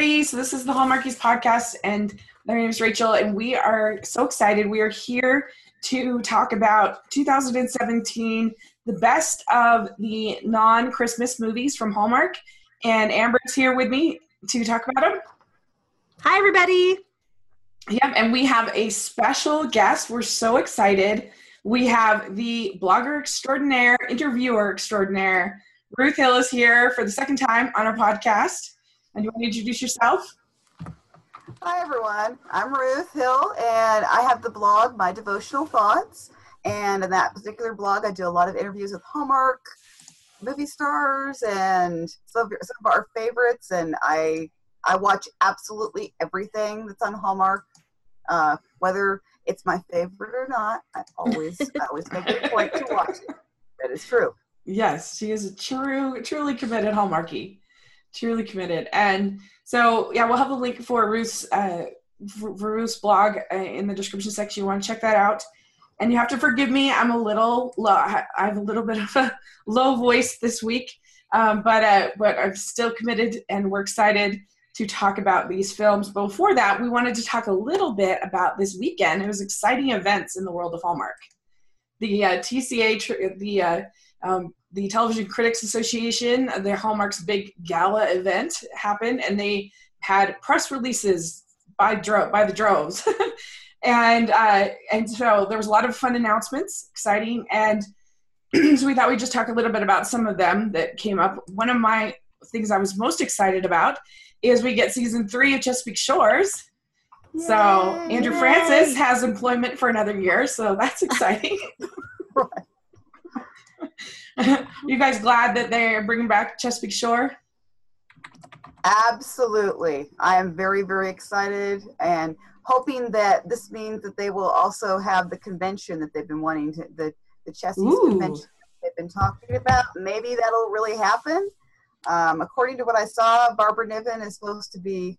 everybody. So, this is the Hallmarkies podcast, and my name is Rachel, and we are so excited. We are here to talk about 2017, the best of the non Christmas movies from Hallmark. And Amber's here with me to talk about them. Hi, everybody. Yep, and we have a special guest. We're so excited. We have the blogger extraordinaire, interviewer extraordinaire, Ruth Hill is here for the second time on our podcast. And you want to introduce yourself? Hi, everyone. I'm Ruth Hill, and I have the blog My Devotional Thoughts. And in that particular blog, I do a lot of interviews with Hallmark movie stars and some of, some of our favorites. And I I watch absolutely everything that's on Hallmark, uh, whether it's my favorite or not. I always I always make a point to watch it. That is true. Yes, she is a true, truly committed Hallmarky truly committed. And so, yeah, we'll have a link for Ruth's uh, Ruth's blog uh, in the description section. You want to check that out. And you have to forgive me. I'm a little low. I have a little bit of a low voice this week, um, but uh, but I'm still committed, and we're excited to talk about these films. But before that, we wanted to talk a little bit about this weekend. It was exciting events in the world of Hallmark. The uh, TCA, the uh, um, the Television Critics Association, their Hallmark's big gala event happened, and they had press releases by dro- by the droves, and uh, and so there was a lot of fun announcements, exciting, and so we thought we'd just talk a little bit about some of them that came up. One of my things I was most excited about is we get season three of Chesapeake Shores. Yay. So Andrew Francis has employment for another year, so that's exciting. right. you guys glad that they're bringing back Chesapeake Shore? Absolutely. I am very, very excited and hoping that this means that they will also have the convention that they've been wanting to, the, the Chesapeake convention they've been talking about. Maybe that'll really happen. Um, according to what I saw, Barbara Niven is supposed to be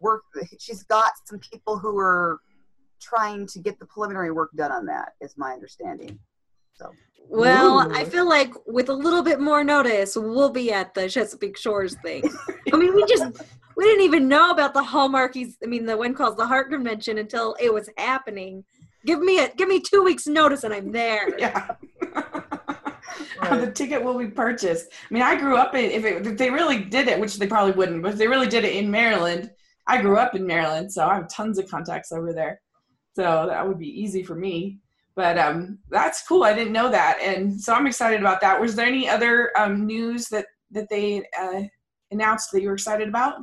work. She's got some people who are trying to get the preliminary work done on that, is my understanding. So. Well, Ooh. I feel like with a little bit more notice, we'll be at the Chesapeake Shores thing. I mean, we just we didn't even know about the Hallmarkies. I mean, the When Calls the Heart Convention until it was happening. Give me a give me two weeks notice and I'm there. Yeah. right. the ticket will be purchased. I mean, I grew up in if, it, if they really did it, which they probably wouldn't, but if they really did it in Maryland, I grew up in Maryland, so I have tons of contacts over there. So that would be easy for me but um, that's cool. I didn't know that, and so I'm excited about that. Was there any other um, news that that they uh, announced that you were excited about?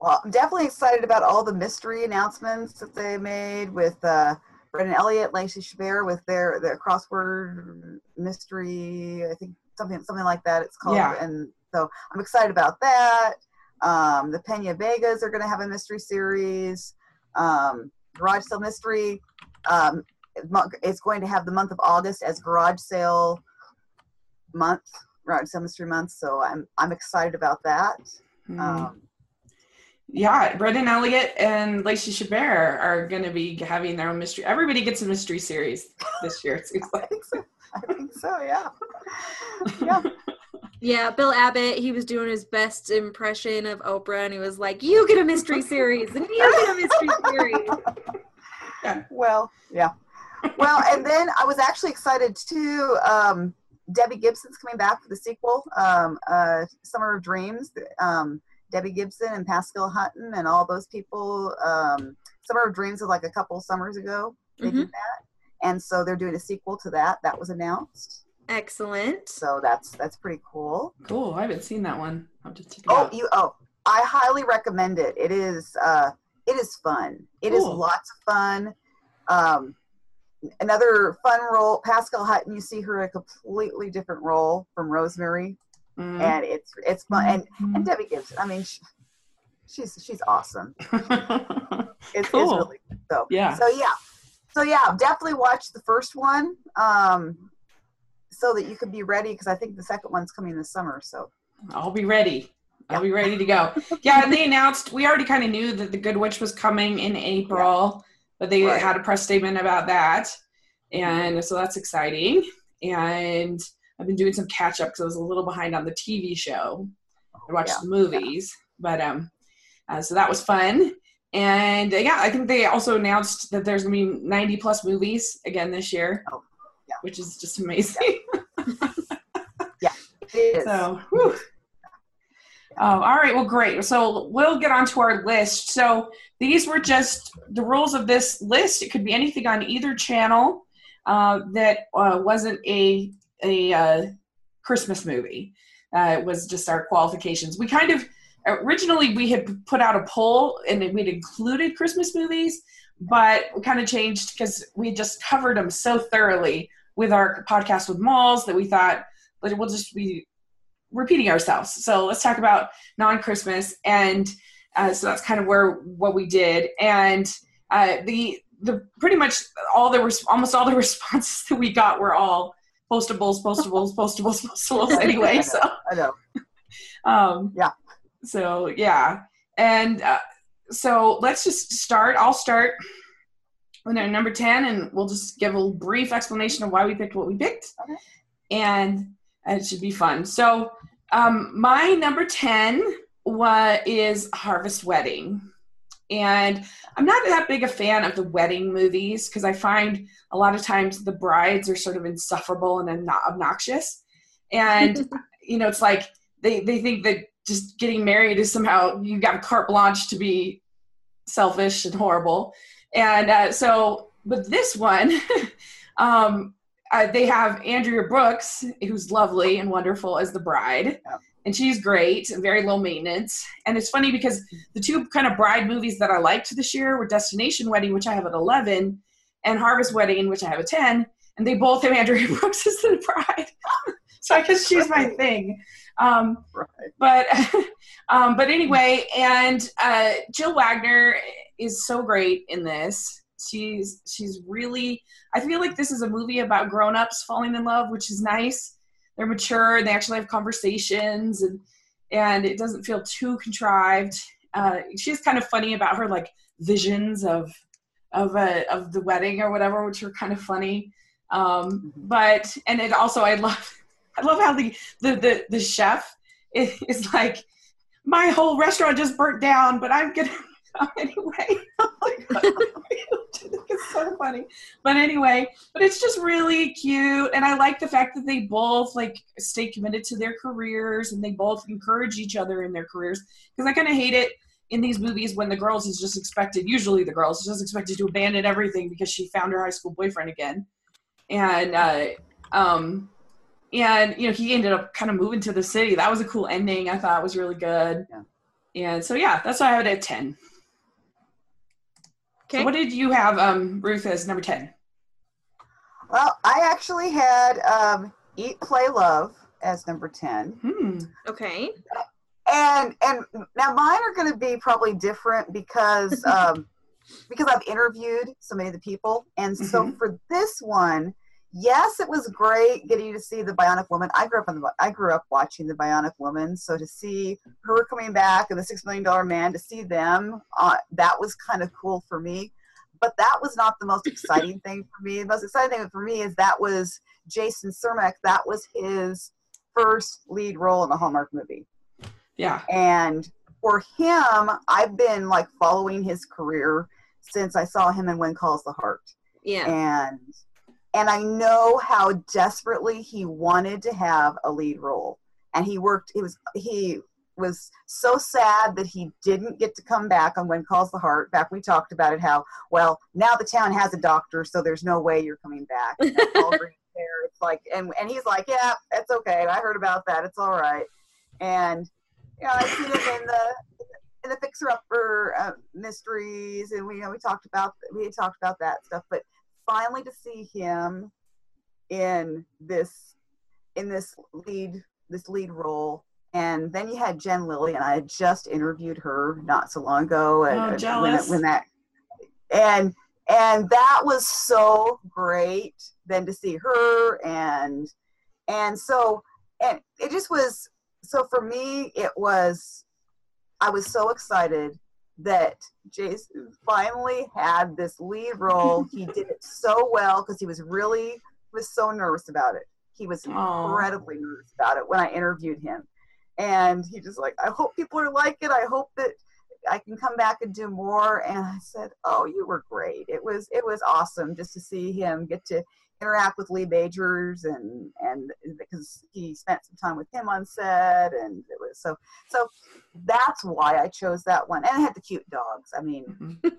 Well, I'm definitely excited about all the mystery announcements that they made with uh, Brennan Elliott, Lacey Chabert with their their crossword mystery. I think something something like that. It's called, yeah. and so I'm excited about that. Um, the PenaVegas are going to have a mystery series. Um, Garage Sale Mystery um, it's going to have the month of August as garage sale month, garage sale mystery month. So I'm I'm excited about that. Mm. Um, yeah, Brennan Elliott and Lacey Chabert are going to be having their own mystery. Everybody gets a mystery series this year. It seems like. I think so. I think so. Yeah. yeah. Yeah, Bill Abbott, he was doing his best impression of Oprah and he was like, You get a mystery series and you get a mystery series. yeah. Well, yeah. Well, and then I was actually excited too. Um, Debbie Gibson's coming back for the sequel, um, uh, Summer of Dreams. Um, Debbie Gibson and Pascale Hutton and all those people. Um, Summer of Dreams was like a couple summers ago. They mm-hmm. did that, and so they're doing a sequel to that. That was announced. Excellent. So that's that's pretty cool. Cool. I haven't seen that one. I'll just check it oh, out. you oh, I highly recommend it. It is uh, it is fun. It cool. is lots of fun. Um, another fun role, Pascale Hutton. You see her a completely different role from Rosemary, mm. and it's it's fun. And and mm-hmm. Debbie Gibson. I mean, she, she's she's awesome. it's, cool. it's really so yeah. So yeah, so yeah, definitely watch the first one, um, so that you can be ready because I think the second one's coming this summer. So I'll be ready. I'll be ready to go. yeah, and they announced we already kind of knew that the Good Witch was coming in April, yeah. But they right. had a press statement about that, and so that's exciting. And I've been doing some catch up because I was a little behind on the TV show. I watched yeah. the movies, But um, uh, so that was fun. And uh, yeah, I think they also announced that there's gonna be 90 plus movies again this year, Oh, yeah. which is just amazing. Is. So, whew. Oh, all right. Well, great. So we'll get on to our list. So these were just the rules of this list. It could be anything on either channel uh, that uh, wasn't a a uh, Christmas movie. Uh, it was just our qualifications. We kind of originally we had put out a poll and we'd included Christmas movies, but we kind of changed because we just covered them so thoroughly with our podcast with malls that we thought but we'll just be repeating ourselves. So let's talk about non-Christmas, and uh, so that's kind of where what we did, and uh, the the pretty much all the res- almost all the responses that we got were all postables, postables, postables, postables. Anyway, so I know. um, Yeah. So yeah, and uh, so let's just start. I'll start with number ten, and we'll just give a brief explanation of why we picked what we picked, Okay. and it should be fun. So um, my number ten wa- is Harvest Wedding, and I'm not that big a fan of the wedding movies because I find a lot of times the brides are sort of insufferable and obno- obnoxious, and you know it's like they they think that just getting married is somehow you've got carte blanche to be selfish and horrible. And uh, so but this one um, uh, they have andrea brooks who's lovely and wonderful as the bride Yeah. and she's great and very low maintenance and it's funny because the two kind of bride movies that i liked this year were destination wedding which i have at 11 and harvest wedding which i have at 10 and they both have andrea brooks as the bride so i guess she's my thing um, Right. but um, but anyway, and uh, Jill Wagner is so great in this. She's she's really. I feel like this is a movie about grown-ups falling in love, which is nice. They're mature. and They actually have conversations, and and it doesn't feel too contrived. Uh, she's kind of funny about her like visions of of uh, of the wedding or whatever, which are kind of funny. Um, but and it also I love I love how the the the, the chef is, is like my whole restaurant just burnt down, but I'm gonna anyway. it's so funny. But anyway, but it's just really cute, and I like the fact that they both like stay committed to their careers, and they both encourage each other in their careers. Because I kind of hate it in these movies when the girls is just expected. Usually, the girls is just expected to abandon everything because she found her high school boyfriend again, and uh, um, and you know he ended up kind of moving to the city. That was a cool ending. I thought was really good. Yeah. And so yeah, that's why I have it at ten. So what did you have, um, Ruth, as number ten? Well, I actually had um, Eat, Play, Love as number 10. Hmm. Okay. and and now mine are going to be probably different because um because i've interviewed so many of the people and so Mhm. for this one yes it was great getting to see the bionic woman i grew up on the i grew up watching the bionic woman so to see her coming back and the six million dollar man to see them uh, that was kind of cool for me but that was not the most exciting thing for me the most exciting thing for me is that was jason Cermak. that was his first lead role in a hallmark movie Yeah. and for him, I've been like following his career since I saw him in When Calls the Heart. Yeah. And and I know how desperately he wanted to have a lead role. And he worked he was he was so sad that he didn't get to come back on When Calls the Heart. Back we talked about it how, well, now the town has a doctor, so there's no way you're coming back. And then Paul Green's there. It's like and and he's like, Yeah, it's okay. I heard about that. It's all right. And you know, I've seen him in the in the Fixer Upper uh, mysteries, and we you know we talked about we had talked about that stuff. But finally, to see him in this in this lead this lead role, and then you had Jen Lilly, and I had just interviewed her not so long ago, and Oh, jealous. when, when that and and that was so great then to see her and and so and it just was so for me it was i was so excited that jason finally had this lead role he did it so well because he was really was so nervous about it he was incredibly nervous about it when i interviewed him and he just like, I hope people are like it. I hope that I can come back and do more. And I said, Oh, you were great. It was it was awesome just to see him get to interact with Lee Majors and and because he spent some time with him on set and it was so so that's why I chose that one. And I had the cute dogs. I mean Mhm. you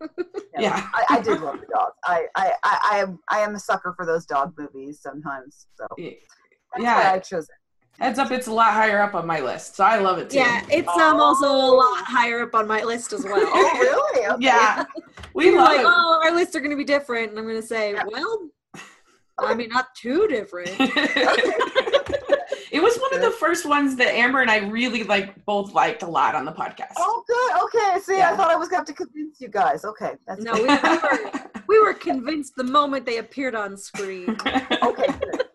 know, Yeah. I, I did love the dogs. I, I, I, I am I am a sucker for those dog movies sometimes. So that's Yeah. why I chose it. Heads up, it's a lot higher up on my list, so I love it too. Yeah, it's um also a lot higher up on my list as well. Oh really? Okay. Yeah, we You're love like, it. oh, our lists are going to be different, and I'm going to say, Yeah. well, I mean, not too different. it was one of the first ones that Amber and I really like both liked a lot on the podcast. Oh good. Okay. See, Yeah. I thought I was going to have to convince you guys. Okay. That's No, we, we were we were convinced the moment they appeared on screen. okay. Good.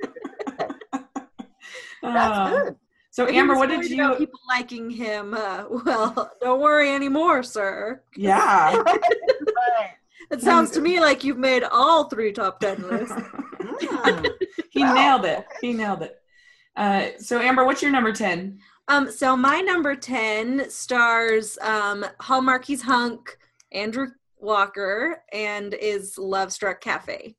That's Uh, good. So If Amber, what did worried about you? People liking him. Uh, well, don't worry anymore, sir. Yeah. Right. It sounds to me like you've made all three top ten lists. Mm. he Wow, nailed it. He nailed it. Uh, so Amber, what's your number ten? Um, so my number ten stars um, Hallmarky's hunk Andrew Walker and is Love Struck Cafe.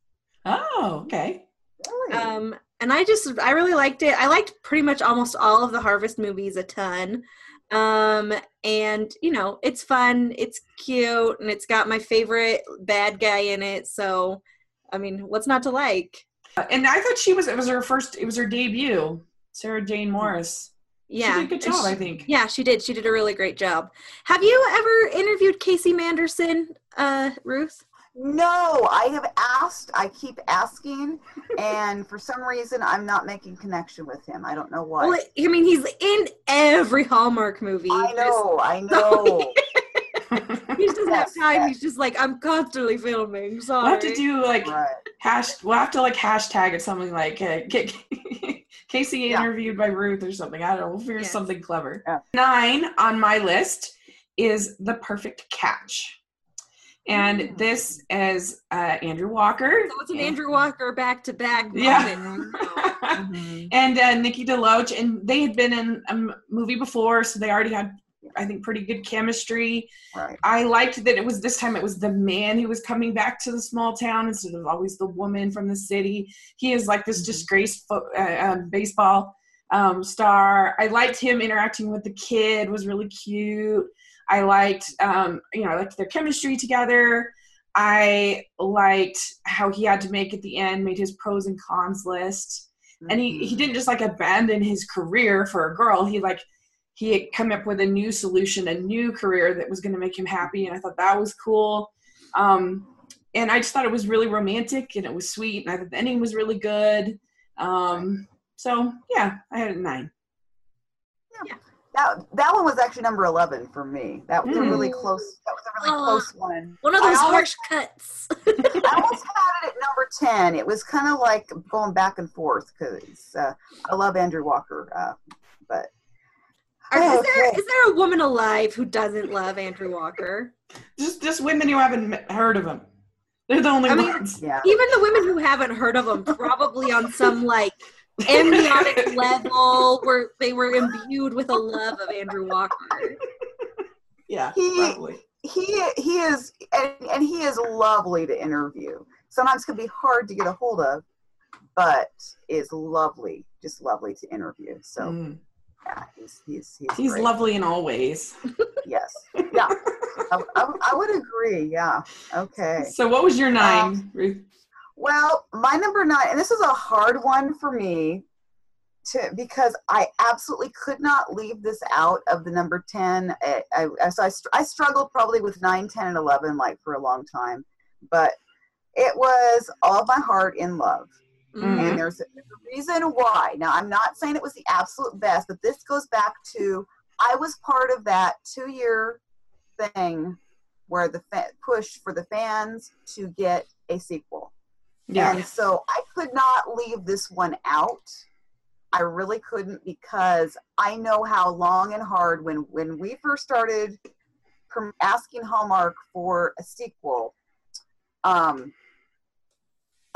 Oh, okay. Really? Um, and I just I really liked it. I liked pretty much almost all of the Harvest movies a ton. Um, and you know, it's fun, it's cute, and it's got my favorite bad guy in it. So, I mean, what's not to like? And I thought she was. It was her first. It was her debut. Sarah Jane Morris. Yeah, She did a good job, she- I think. Yeah, she did. She did a really great job. Have you ever interviewed Casey Manderson, uh, Ruth? no, I have asked. I keep asking, and for some reason, I'm not making connection with him. I don't know why. Well, I mean, he's in every Hallmark movie. I know. I know. He just doesn't have time. He's just like, I'm constantly filming. Sorry. We'll have to do like right. hash. We'll have to like hashtag it something like uh, K- Casey Yeah. interviewed by Ruth or something. I don't know. We'll figure Yes. something clever. Yeah. Nine on my list is the perfect catch, and Mm. this is uh, Andrew Walker. So it's an Andrew Walker back to back. Yeah. Mhm. and uh, Nikki DeLoach, and they had been in a m- movie before, so they already had, I think, pretty good chemistry. Right. I liked that it was this time it was the man who was coming back to the small town instead of always the woman from the city. He is like this Mhm. disgraced fo- uh, um, baseball um, star. I liked him interacting with the kid; was really cute. I liked, um, you know, I liked their chemistry together. I liked how he had to make at the end, made his pros and cons list and he, he Mhm. didn't just like abandon his career for a girl he like he had come up with a new solution a new career that was going to make him happy and i thought that was cool um, and i just thought it was really romantic and it was sweet and i thought the ending was really good um, so yeah i had it nine Yeah. That that one was actually number eleven for me. That was a really Mm. close. That was a really Oh. close one. One of those always- harsh cuts. I almost had it at number ten. It was kind of like going back and forth because uh, I love Andrew Walker, uh, but Are- is, there, Okay. is there a woman alive who doesn't love Andrew Walker? just just women who haven't heard of him they're the only I mean- ones yeah, Even the women who haven't heard of him, probably on some like amniotic level where they were imbued with a love of Andrew Walker. yeah He- probably he he is, and, and he is lovely to interview. Sometimes can be hard to get a hold of, but is lovely, just lovely to interview. So Mm. Yeah, he's he's he's, he's lovely in all ways Yes, yeah, I, I, I would agree. Yeah, okay. so what was your nine um, ruth Well, my number nine, and this is a hard one for me to because I absolutely could not leave this out of the number 10. I, I, so I, I struggled probably with 9, 10, and 11 like for a long time, but it was All My Heart in Love. Mhm. And there's a reason why. Now, I'm not saying it was the absolute best, but this goes back to I was part of that two year thing where the fa- push for the fans to get a sequel. yeah And so I could not leave this one out. I really couldn't because I know how long and hard when when we first started asking Hallmark for a sequel. Um,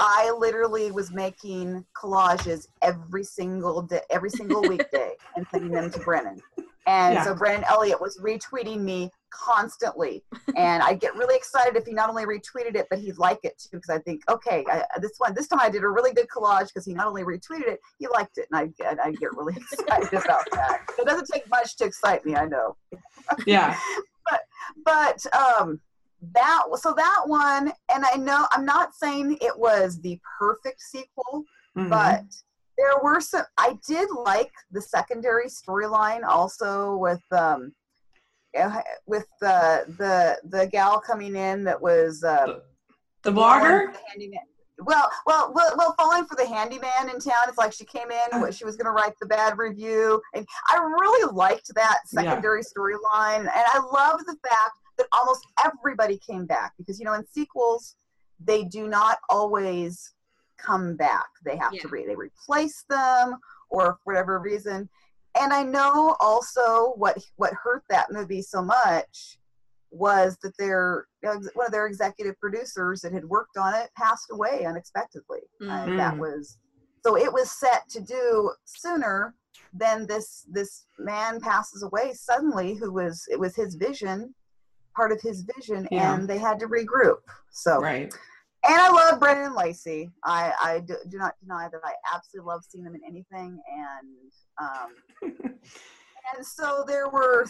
I literally was making collages every single day, every single weekday and sending them to Brennan. And Yeah. so Brennan Elliott was retweeting me constantly. And I get really excited if he not only retweeted it, but he'd like it too. Because I think, okay, I, this one, this time I did a really good collage because he not only retweeted it, he liked it. And I get, I get really excited about that. It doesn't take much to excite me, I know. Yeah. But um, that, so that one, and I know, I'm not saying it was the perfect sequel, Mhm. but there were some i did like the secondary storyline also with um uh, with the the the gal coming in that was uh the falling blogger. for the handyman. well well well well falling for the handyman in town it's like she came in Uh. she was going to write the bad review and i really liked that Yeah. secondary storyline and i love the fact that almost everybody came back because you know in sequels they do not always come back they have Yeah. to re- they replace them or for whatever reason and i know also what what hurt that movie so much was that their one of their executive producers that had worked on it passed away unexpectedly. Uh, that was so it was set to do sooner than this this man passes away suddenly who was it was his vision part of his vision Yeah. and they had to regroup so Right. and I love Brennan Lacey. I, I do, do not deny that I absolutely love seeing them in anything. And um, and so there were.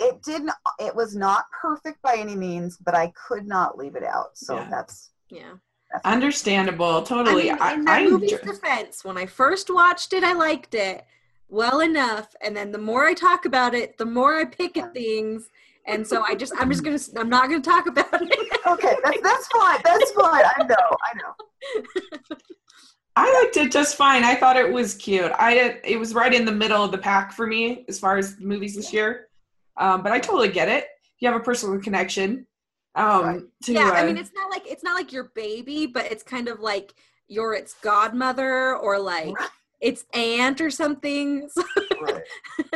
It didn't. It was not perfect by any means, but I could not leave it out. So Yeah. that's Yeah. that's Understandable. Totally. I mean, I, in that I movie's enjoy- defense, when I first watched it, I liked it well enough, and then the more I talk about it, the more I pick at things, and so I just, I'm just gonna, I'm not gonna talk about it. okay. That's that's fine. That's fine. I know. I know. I liked it just fine. I thought it was cute. I it was right in the middle of the pack for me as far as movies this year. Um, but I totally get it. You have a personal connection. Um, Right. to, yeah, I uh, mean, it's not like it's not like your baby, but it's kind of like you're its godmother or like Right. its aunt or something. So- Right.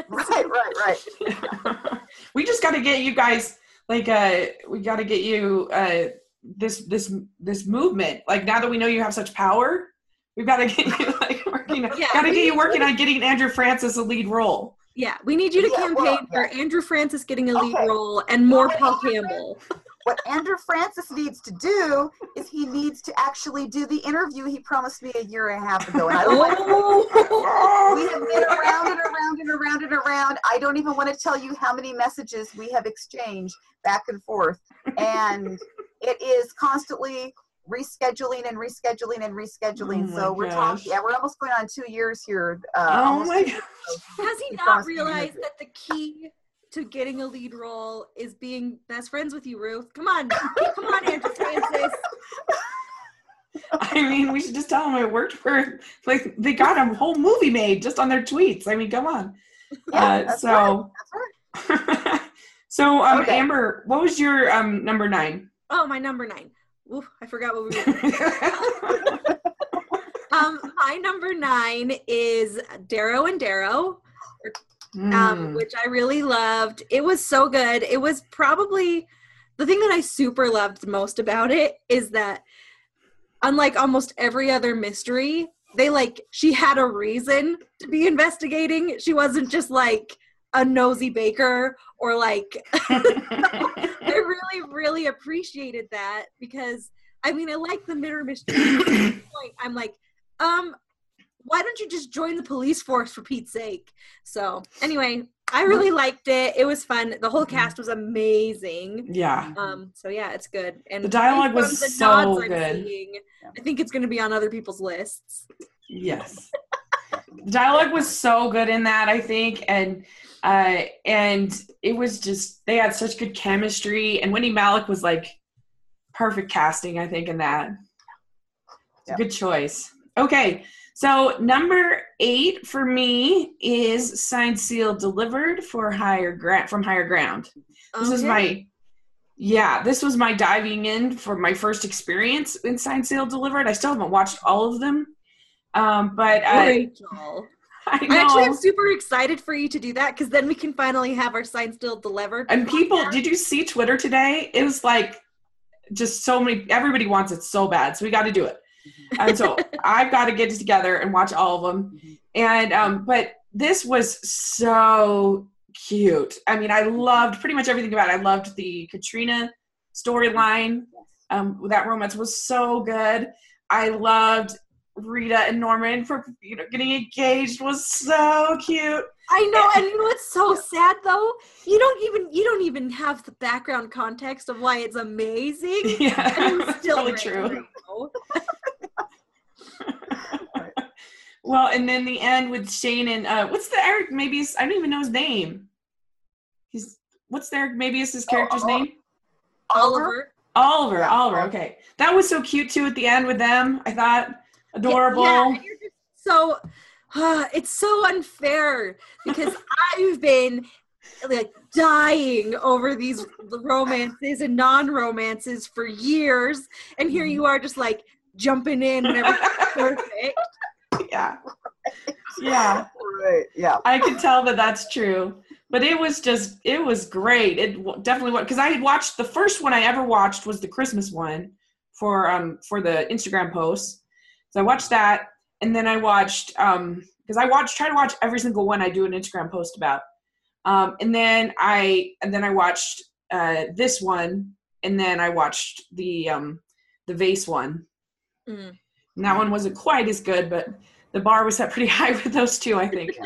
right. Right. Right. we just got to get you guys like uh we got to get you uh this this this movement like now that we know you have such power we've got to get you like working Yeah, got to get you working on getting andrew francis a lead role yeah, we need you to Yeah, campaign well, for Andrew Francis getting a lead Okay. role and more Well, Paul Campbell. What Andrew Francis needs to do is he needs to actually do the interview he promised me a year and a half ago. And I don't want We have been around and around and around and around. I don't even want to tell you how many messages we have exchanged back and forth. And it is constantly rescheduling and rescheduling and rescheduling. Oh so we're gosh. talking, yeah, we're almost going on two years here. Uh, oh my two god. Has he He not promised me an realized that the key to getting a lead role is being best friends with you, Ruth? Come on, come on, Andrew Francis. i mean we should just tell them it worked for like they got a whole movie made just on their tweets i mean come on Yeah, uh, so right. That's right. so um Okay. amber what was your um number nine Oh, my number nine. Ooh, I forgot what we were. um, my number nine is Darrow and Darrow. um, Mm. which I really loved. It was so good. It was probably the thing that I super loved most about it is that unlike almost every other mystery, they like she had a reason to be investigating. She wasn't just like a nosy baker or like I really, really appreciated that because I mean I like the mirror mystery point. I'm like, um, why don't you just join the police force for Pete's sake? So anyway, I really liked it. It was fun. The whole cast was amazing. yeah Um, so yeah, it's good. And The dialogue was the so good. seeing, I think it's going to be on other people's lists. Yes. The dialogue was so good in that, I think, and uh, and it was just they had such good chemistry, and Wendy Malick was like perfect casting, I think, in that. It's Yep. good choice. Okay, so number eight for me is signed, sealed, delivered for higher ground from higher ground. This is my yeah, this was my diving in for my first experience in Signed, Sealed, Delivered. I still haven't watched all of them, um, but uh, I I know. actually am super excited for you to do that because then we can finally have our Signed Sealed Delivered. and people, did you see Twitter today? It was like just so many. Everybody wants it so bad, so we got to do it. And so I've got to get it together and watch all of them. Mhm. And um, but this was so cute. I mean, I loved pretty much everything about it. I loved the Katrina storyline. Um, that romance was so good. I loved Rita and Norman for you know getting engaged was so cute. I know, and you know what's so sad though? You don't even you don't even have the background context of why it's amazing. Yeah, it's still really true. now. Well, and then the end with Shane and uh, what's the Eric? Maybe it's, I don't even know his name. He's what's the Eric? Maybe it's his character's oh, name. Oliver. Oliver. Yeah. Oliver. Okay, that was so cute too at the end with them. I thought adorable. Yeah, and you're just so it's so unfair because I've been like dying over these romances and non-romances for years, and here you are just like jumping in and everything's perfect. yeah. Yeah. Right. Yeah. I can tell that that's true. But it was just, it was great. It definitely was because I had watched the first one I ever watched was the Christmas one for um for the Instagram post. So I watched that, and then I watched um because I watch try to watch every single one I do an Instagram post about. Um, and then I and then I watched uh this one, and then I watched the um the vase one. Mm. And that one wasn't quite as good, but the bar was set pretty high with those two, I think.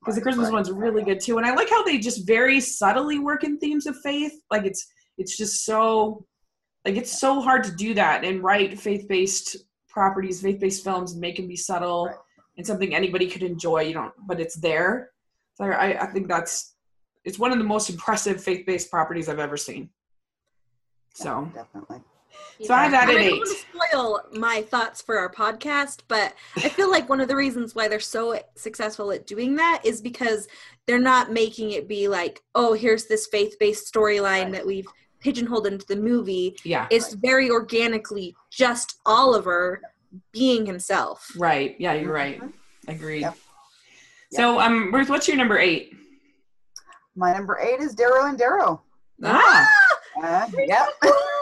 Because the Christmas Right. one's really good too. And I like how they just very subtly work in themes of faith. Like it's it's just so like it's so hard to do that and write faith-based properties, faith-based films and make them be subtle Right. and something anybody could enjoy, you know, but it's there. So I, I think that's it's one of the most impressive faith-based properties I've ever seen. So Definitely. So I have that And at I don't eight. want to spoil my thoughts for our podcast, but I feel like one of the reasons why they're so successful at doing that is because they're not making it be like, oh, here's this faith-based storyline Right. that we've pigeonholed into the movie. yeah. It's very organically just Oliver being himself. Right. Yeah, you're right. Mhm. Agreed. Yep. So, um, Ruth, what's your number eight? My number eight is Darrow and Darrow. Ah, Uh, yep.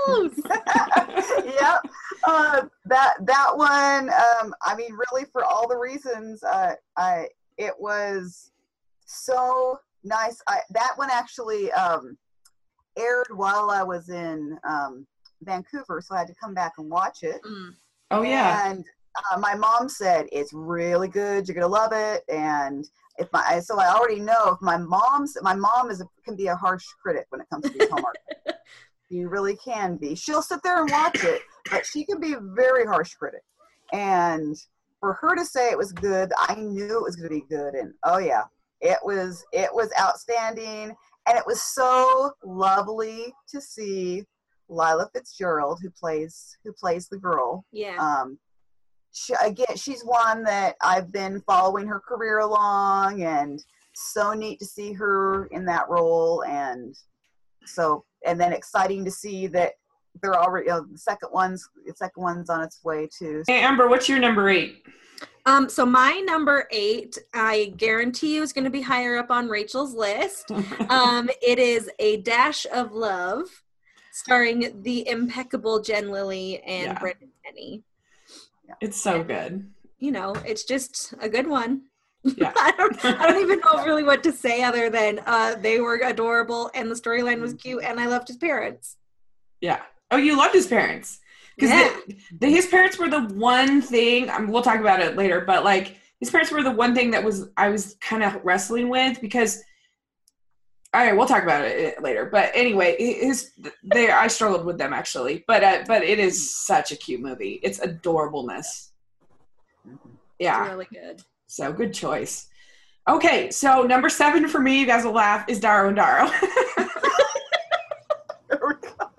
Close. yep. Uh, that that one. Um, I mean, really, for all the reasons, uh, I it was so nice. I that one actually um, aired while I was in um, Vancouver, so I had to come back and watch it. Mm. oh yeah. And uh, my mom said it's really good. You're gonna love it. And if my so I already know if my mom's my mom is a, can be a harsh critic when it comes to these Hallmark. She really can be. She'll sit there and watch it, but she can be a very harsh critic. And for her to say it was good, I knew it was gonna be good. And oh yeah, it was it was outstanding. And it was so lovely to see Lilah Fitzgerald, who plays who plays the girl, Yeah. um, she, again, she's one that I've been following her career along, and so neat to see her in that role. And so, and then exciting to see that they're already you know, the second one's the second one's on its way too. Hey, Amber, what's your number eight? Um, so my number eight, I guarantee you is going to be higher up on Rachel's list. um, it is a dash of love, starring the impeccable Jen Lilly and Yeah. Brendan Penny. it's so good. You know, it's just a good one. Yeah. I don't, I don't even know really what to say other than uh, they were adorable and the storyline was cute and I loved his parents. Yeah. Oh, you loved his parents because Yeah. his parents were the one thing. Um, we'll talk about it later, but like his parents were the one thing that was I was kind of wrestling with because. All right, we'll talk about it later. But anyway, his they I struggled with them actually, but uh, but it is such a cute movie. It's adorableness. Yeah. It's really good. So good choice. Okay, so number seven for me, you guys will laugh, is Darrow and Darrow. There we go.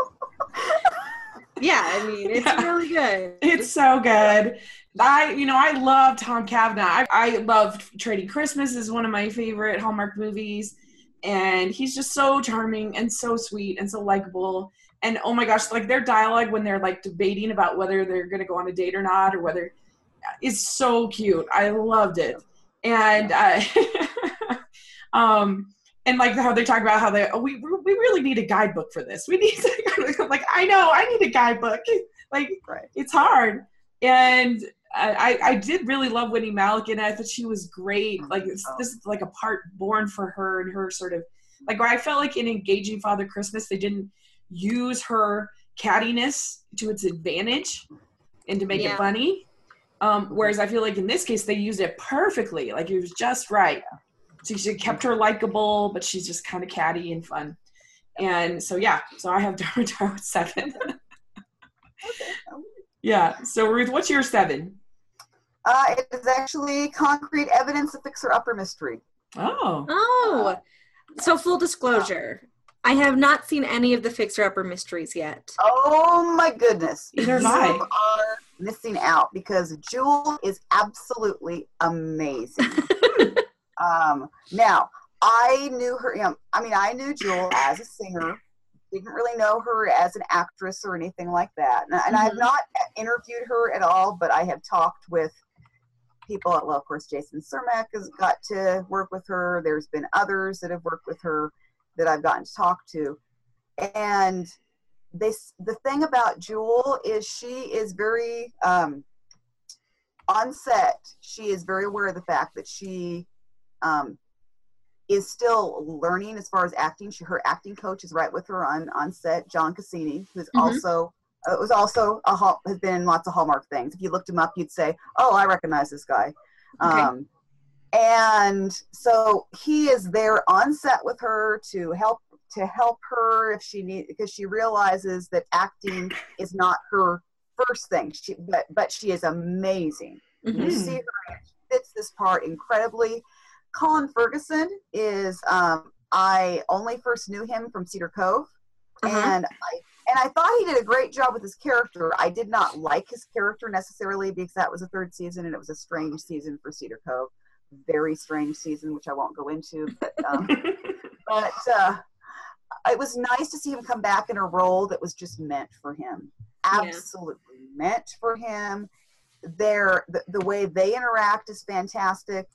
Yeah, I mean, it's Yeah. really good. it's so good. I, you know, I love Tom Cavanagh. I, I loved Trading Christmas is one of my favorite Hallmark movies, and he's just so charming and so sweet and so likable. And oh my gosh, like their dialogue when they're like debating about whether they're gonna go on a date or not, or whether is so cute. I loved it, and uh, um, and like how they talk about how they oh, we we really need a guidebook for this. We need like I know I need a guidebook. Like Right. it's hard, and I, I did really love Wendy Malick and I thought she was great. Like this, this is like a part born for her and her sort of like where I felt like in engaging Father Christmas they didn't use her cattiness to its advantage and to make Yeah. it funny. Um, whereas I feel like in this case they used it perfectly. Like it was just right. So she kept her likable, but she's just kind of catty and fun. And so yeah, so I have Dara Dara with seven. yeah. So Ruth, what's your seven? Uh, it is actually concrete evidence of fixer upper mystery. Oh. Oh, so full disclosure, I have not seen any of the Fixer Upper mysteries yet. Oh my goodness. Neither have you I. are missing out because Jewel is absolutely amazing. um, now, I knew her, you know, I mean, I knew Jewel as a singer, didn't really know her as an actress or anything like that. And, and I've Mhm. not interviewed her at all, but I have talked with people. Well, of course, Jason Cermak has got to work with her. There's been others that have worked with her that I've gotten to talk to. And this the thing about Jewel is she is very um, on set. She is very aware of the fact that she um, is still learning as far as acting. She, her acting coach is right with her on on set, John Cassini, who's Mhm. also uh, was also a hall, has been in lots of Hallmark things. If you looked him up, you'd say, "Oh, I recognize this guy." Okay. Um, and so he is there on set with her to help to help her if she need because she realizes that acting is not her first thing. She but but she is amazing. You Mhm. Mm. see her and she fits this part incredibly. Colin Ferguson is um, I only first knew him from Cedar Cove, Uh-huh. and I and I thought he did a great job with his character. I did not like his character necessarily because that was a third season and it was a strange season for Cedar Cove, very strange season which I won't go into. But um, but uh, it was nice to see him come back in a role that was just meant for him. Yeah. Absolutely meant for him. Their the, the way they interact is fantastic,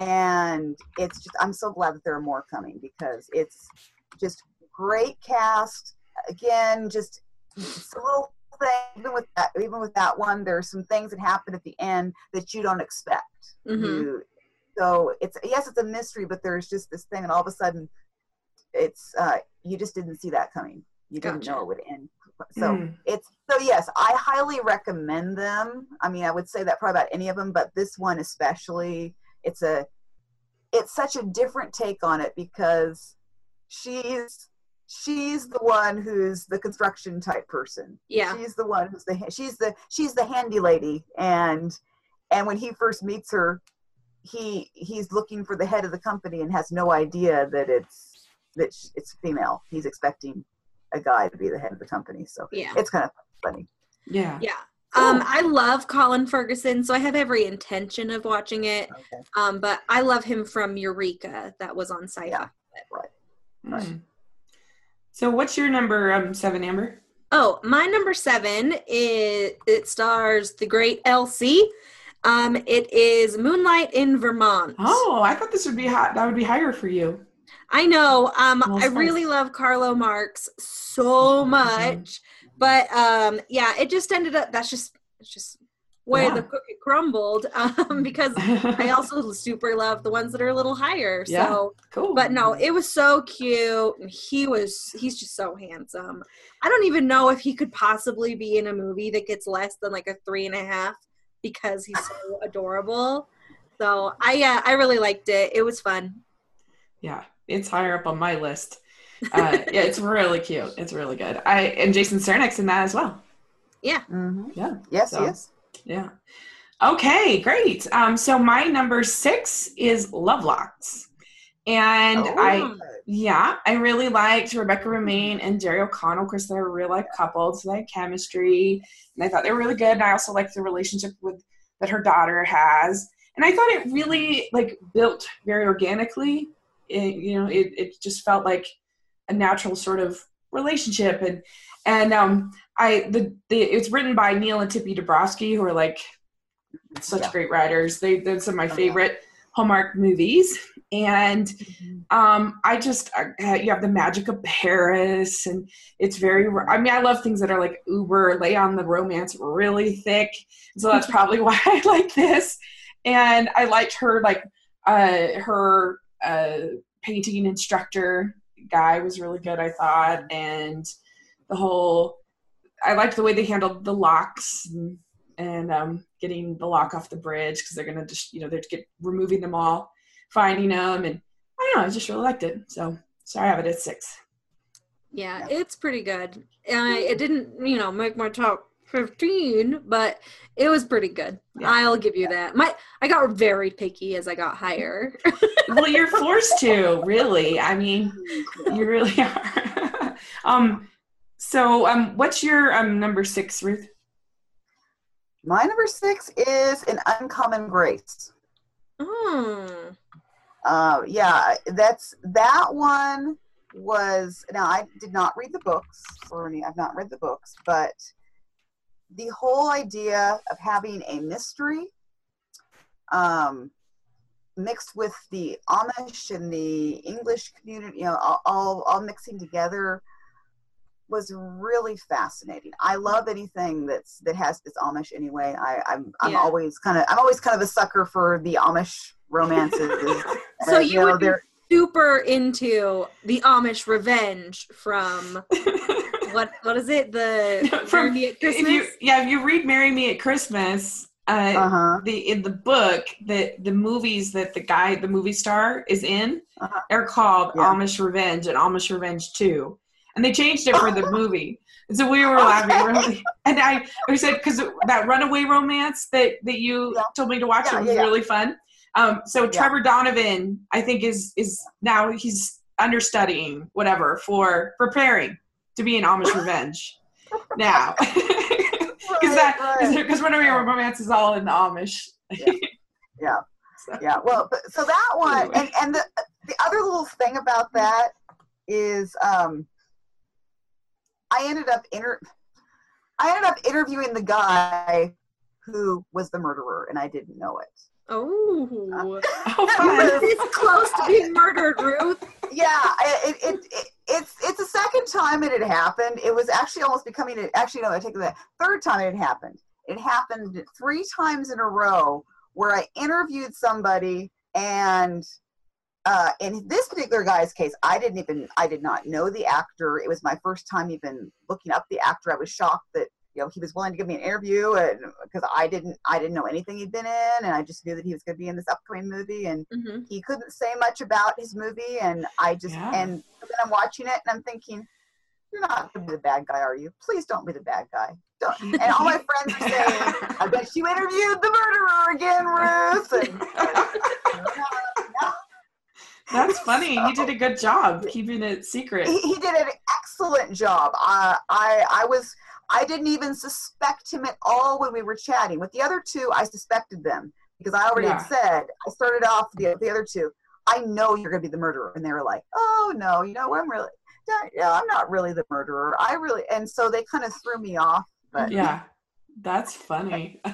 and it's just I'm so glad that there are more coming because it's just great cast. Again, just it's a little thing. Even with that, even with that one, there's some things that happen at the end that you don't expect. Mhm. You, so it's yes, it's a mystery, but there's just this thing, and all of a sudden, it's uh, you just didn't see that coming. You didn't know it would end. So Mm. it's so yes, I highly recommend them. I mean, I would say that probably about any of them, but this one especially, it's a it's such a different take on it because she's she's the one who's the construction type person Yeah. she's the one who's the she's the she's the handy lady and and when he first meets her he he's looking for the head of the company and has no idea that it's that sh- it's female he's expecting a guy to be the head of the company so Yeah. it's kind of funny yeah. Yeah. Um, I love Colin Ferguson, so I have every intention of watching it. okay Um, but I love him from Eureka, that was on Sci-Fi. Yeah. Mm. So what's your number um, seven, Amber? Oh, my number seven is it stars the great Elsie. Um, it is Moonlight in Vermont. Oh, I thought this would be hot. That would be higher for you. I know. Um, I really love Carlo Marks so much, but um, yeah, it just ended up. That's just it's just where Yeah. the cookie crumbled. Um, because I also super love the ones that are a little higher. Yeah. So, cool. but no, it was so cute. and He was. He's just so handsome. I don't even know if he could possibly be in a movie that gets less than like a three and a half because he's so adorable. So I uh, I really liked it. It was fun. yeah, it's higher up on my list. Uh, yeah, it's really cute. It's really good. I and Jason Cermak's in that as well. hmm Yeah. yes So- yes Yeah. Okay, great. Um, so my number six is Lovelocks. And Oh, I yeah, I really liked Rebecca Romijn and Jerry O'Connell because they're a real life couple, so they had chemistry. And I thought they were really good. And I also liked the relationship with that her daughter has. And I thought it really like built very organically. It, you know, it, it just felt like a natural sort of relationship. And and um I the, the it's written by Neal and Tippi Dobrofsky, who are like such Yeah. great writers. They they're some of my Oh, favorite Hallmark movies. and um, I just uh, you have the magic of Paris, and it's very. I mean, I love things that are like uber lay on the romance really thick, so that's probably why I like this. And I liked her like uh, her uh, painting instructor guy was really good, I thought, and the whole. I liked the way they handled the locks and, and um, getting the lock off the bridge because they're gonna just you know they're get removing them all finding them, and I don't know, I just really liked it. So sorry, I have it at six. Yeah, it's pretty good. Uh, it didn't, you know, make my top 15, but it was pretty good. Yeah. I'll give you that. My I got very picky as I got higher. well, you're forced to, really. I mean, you really are. um so um what's your um number 6, Ruth? My number 6 is an uncommon grace. Hmm uh, yeah, that's that one was now I did not read the books, or any, I've not read the books, but the whole idea of having a mystery um, mixed with the Amish and the English community, you know, all, all, all mixing together was really fascinating. I love anything that's that has this Amish anyway. I, I'm I'm yeah. always kind of I'm always kind of a sucker for the Amish romances. so uh, you, you know, would be super into the Amish Revenge from what what is it? The from, Marry Me at Christmas. If you, yeah, if you read Marry Me at Christmas, uh, uh-huh. the in the book the the movies that the guy the movie star is in uh-huh. are called yeah. Amish Revenge and Amish Revenge Two, and they changed it for the movie. And so we were laughing really, and I we said because that runaway romance that that you yeah. told me to watch yeah, was really fun. Um, so. Trevor Donovan, I think, is is now he's understudying whatever for preparing to be in Amish Revenge now. Because that because right. Runaway Romance is all in the Amish. yeah. Yeah. So. yeah. Well, so that one anyway. and and the the other little thing about that is um I ended up inter I ended up interviewing the guy who was the murderer and I didn't know it. Oh, oh this close to being murdered, Ruth. Yeah, it, it, it, it's it's the second time it had happened. It was actually almost becoming actually no, I take that third time it happened. It happened three times in a row where I interviewed somebody and uh, in this particular guy's case, I didn't even I did not know the actor. It was my first time even looking up the actor. I was shocked that you know he was willing to give me an interview and because i didn't i didn't know anything he'd been in and i just knew that he was going to be in this upcoming movie and mm-hmm. he couldn't say much about his movie and i just yeah. and then i'm watching it and i'm thinking you're not going to be the bad guy are you please don't be the bad guy don't. and all my friends are saying i bet you interviewed the murderer again ruth and, That's funny. So, he did a good job keeping it secret. He, he did an excellent job. Uh, I I was I didn't even suspect him at all when we were chatting. With the other two, I suspected them because I already yeah. had said, I started off the, the other two, I know you're going to be the murderer. And they were like, oh, no, you know, I'm really, no, I'm not really the murderer. I really, and so they kind of threw me off. But yeah, that's funny.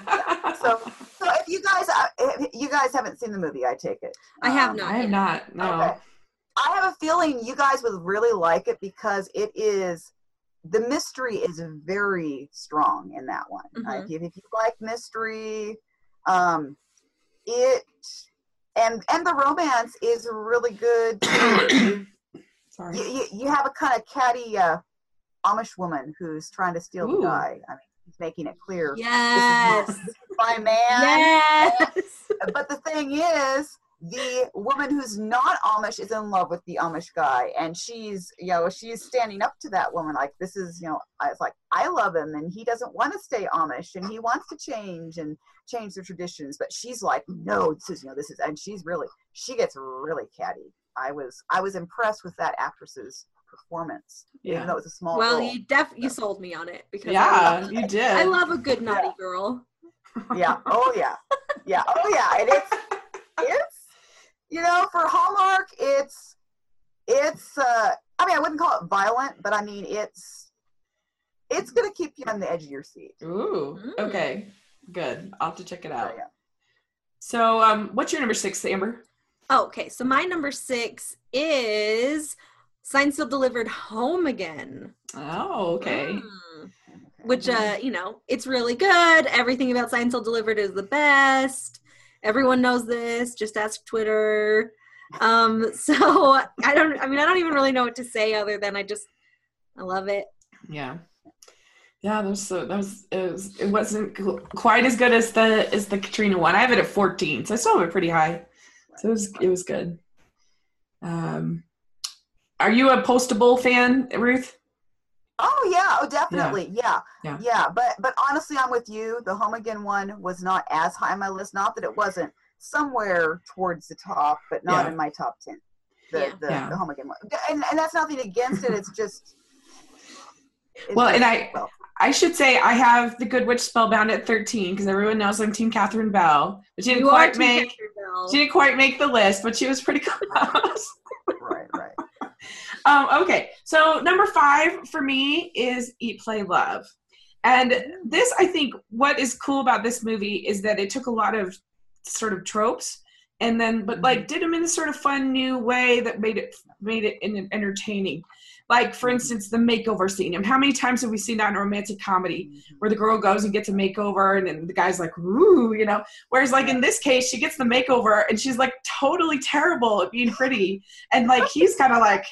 so, so if you guys, uh, if you guys haven't seen the movie, I take it. I have um, not. I have not. No. Okay. I have a feeling you guys would really like it because it is the mystery is very strong in that one. Mm-hmm. Like if, if, you like mystery, um, it and and the romance is really good. Sorry. You, you, you, have a kind of catty uh, Amish woman who's trying to steal Ooh. the guy. I mean, he's making it clear. Yes, this is, this is my man. Yes. but the thing is, the woman who's not Amish is in love with the Amish guy, and she's, you know, she's standing up to that woman like, this is, you know, I was like, I love him, and he doesn't want to stay Amish, and he wants to change and change the traditions, but she's like, no, this is, you know, this is, and she's really, she gets really catty. I was, I was impressed with that actress's performance, yeah. even though it was a small. Well, role. you def, you sold me on it because yeah, love, you did. I love a good naughty yeah. girl. yeah. Oh yeah. Yeah. Oh yeah. And it's it's you know, for Hallmark, it's it's. Uh, I mean, I wouldn't call it violent, but I mean, it's it's gonna keep you on the edge of your seat. Ooh. Mm. Okay. Good. I'll have to check it out. Oh, yeah. So, um, what's your number six, Amber? Oh, okay. So my number six is Signed Sealed Delivered Home Again. Oh, okay. Mm. Which, uh, you know, it's really good. Everything about Signed Sealed Delivered is the best. Everyone knows this. Just ask Twitter. Um, so I don't. I mean, I don't even really know what to say other than I just, I love it. Yeah. Yeah, that was so that was it, was it wasn't quite as good as the as the Katrina one. I have it at 14, so I still have it pretty high. So it was it was good. Um, are you a postable fan, Ruth? Oh yeah, oh definitely, yeah. yeah, yeah, But but honestly, I'm with you. The Home Again one was not as high on my list. Not that it wasn't somewhere towards the top, but not yeah. in my top ten. The yeah. The, yeah. the Home Again one, and and that's nothing against it. It's just. It's well, and I well. I should say I have the Good Witch Spellbound at 13 because everyone knows I'm Team Catherine Bell, but she didn't you quite make she didn't quite make the list, but she was pretty close. right, right. Um, okay, so number five for me is Eat, Play, Love. And this, I think, what is cool about this movie is that it took a lot of sort of tropes and then, but like, mm-hmm. did them in a sort of fun new way that made it made it entertaining. Like, for mm-hmm. instance, the makeover scene. And how many times have we seen that in a romantic comedy mm-hmm. where the girl goes and gets a makeover and then the guy's like, ooh, you know? Whereas, like, in this case, she gets the makeover and she's like totally terrible at being pretty. And like, he's kind of like,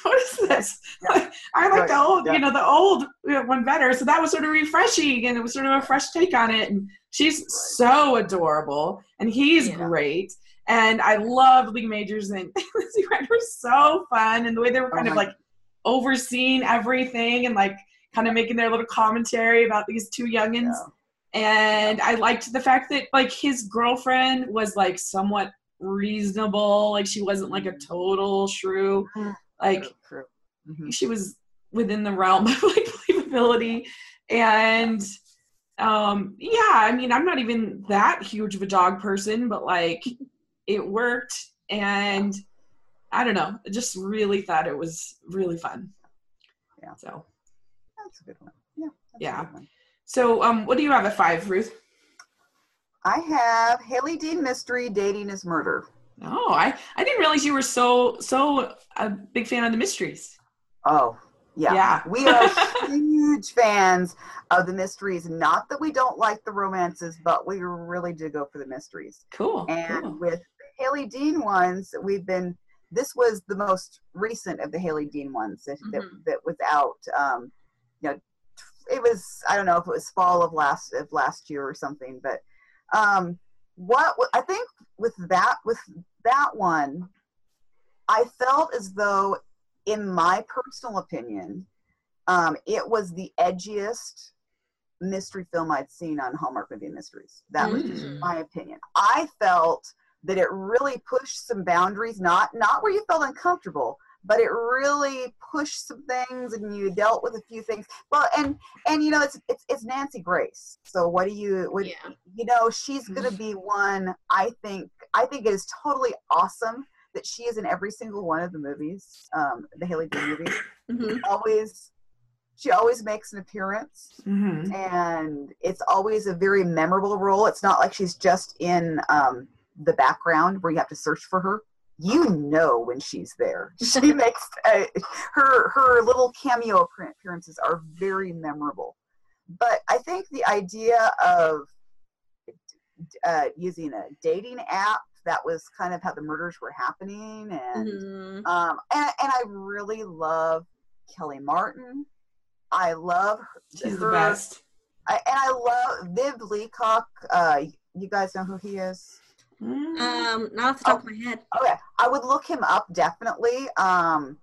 what is this? Yeah. I like right. the old, yeah. you know, the old one better. So that was sort of refreshing and it was sort of a fresh take on it. And she's right. so adorable and he's yeah. great. And I love Lee Majors and Lizzie Wright were so fun. And the way they were kind oh of like overseeing everything and like kind of making their little commentary about these two youngins. And I liked the fact that like his girlfriend was like somewhat reasonable. Like she wasn't like a mm-hmm. total shrew. Like mm-hmm. she was within the realm of like believability. And um yeah, I mean I'm not even that huge of a dog person, but like it worked and I don't know, I just really thought it was really fun. Yeah. So that's a good one. Yeah. Yeah. One. So um what do you have at five, Ruth? I have Hailey Dean mystery dating is murder. Oh, I I didn't realize you were so so a big fan of the mysteries. Oh, yeah. Yeah. we are huge fans of the mysteries. Not that we don't like the romances, but we really do go for the mysteries. Cool. And cool. with Hailey Dean ones, we've been this was the most recent of the Hailey Dean ones that, mm-hmm. that, that was out um, you know it was I don't know if it was fall of last of last year or something, but um, what I think with that with that one, I felt as though, in my personal opinion, um, it was the edgiest mystery film I'd seen on Hallmark Movie Mysteries. That was just mm. my opinion. I felt that it really pushed some boundaries, not not where you felt uncomfortable, but it really pushed some things and you dealt with a few things well and and you know it's it's, it's nancy grace so what do you what yeah. you know she's gonna mm-hmm. be one i think i think it is totally awesome that she is in every single one of the movies um the hailey Dean movies mm-hmm. always she always makes an appearance mm-hmm. and it's always a very memorable role it's not like she's just in um the background where you have to search for her you know when she's there. She makes uh, her her little cameo appearances are very memorable. But I think the idea of uh, using a dating app that was kind of how the murders were happening, and mm-hmm. um, and, and I really love Kelly Martin. I love her. She's her, the best. I, and I love Viv Leacock. Uh, you guys know who he is? Mm. Um, not off the top oh, of my head. Okay, I would look him up definitely. Um,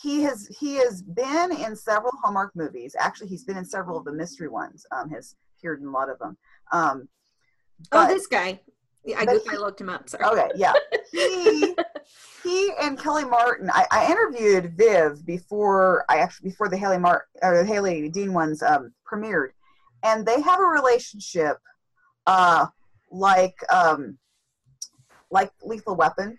he has he has been in several Hallmark movies. Actually, he's been in several of the mystery ones. Um, has appeared in a lot of them. Um, oh, this guy. Yeah, I, he, I looked him up. Sorry. Okay, yeah. He he and Kelly Martin. I, I interviewed Viv before I actually before the Haley Mart or Hailey Dean ones um, premiered, and they have a relationship uh, like um, like Lethal Weapon.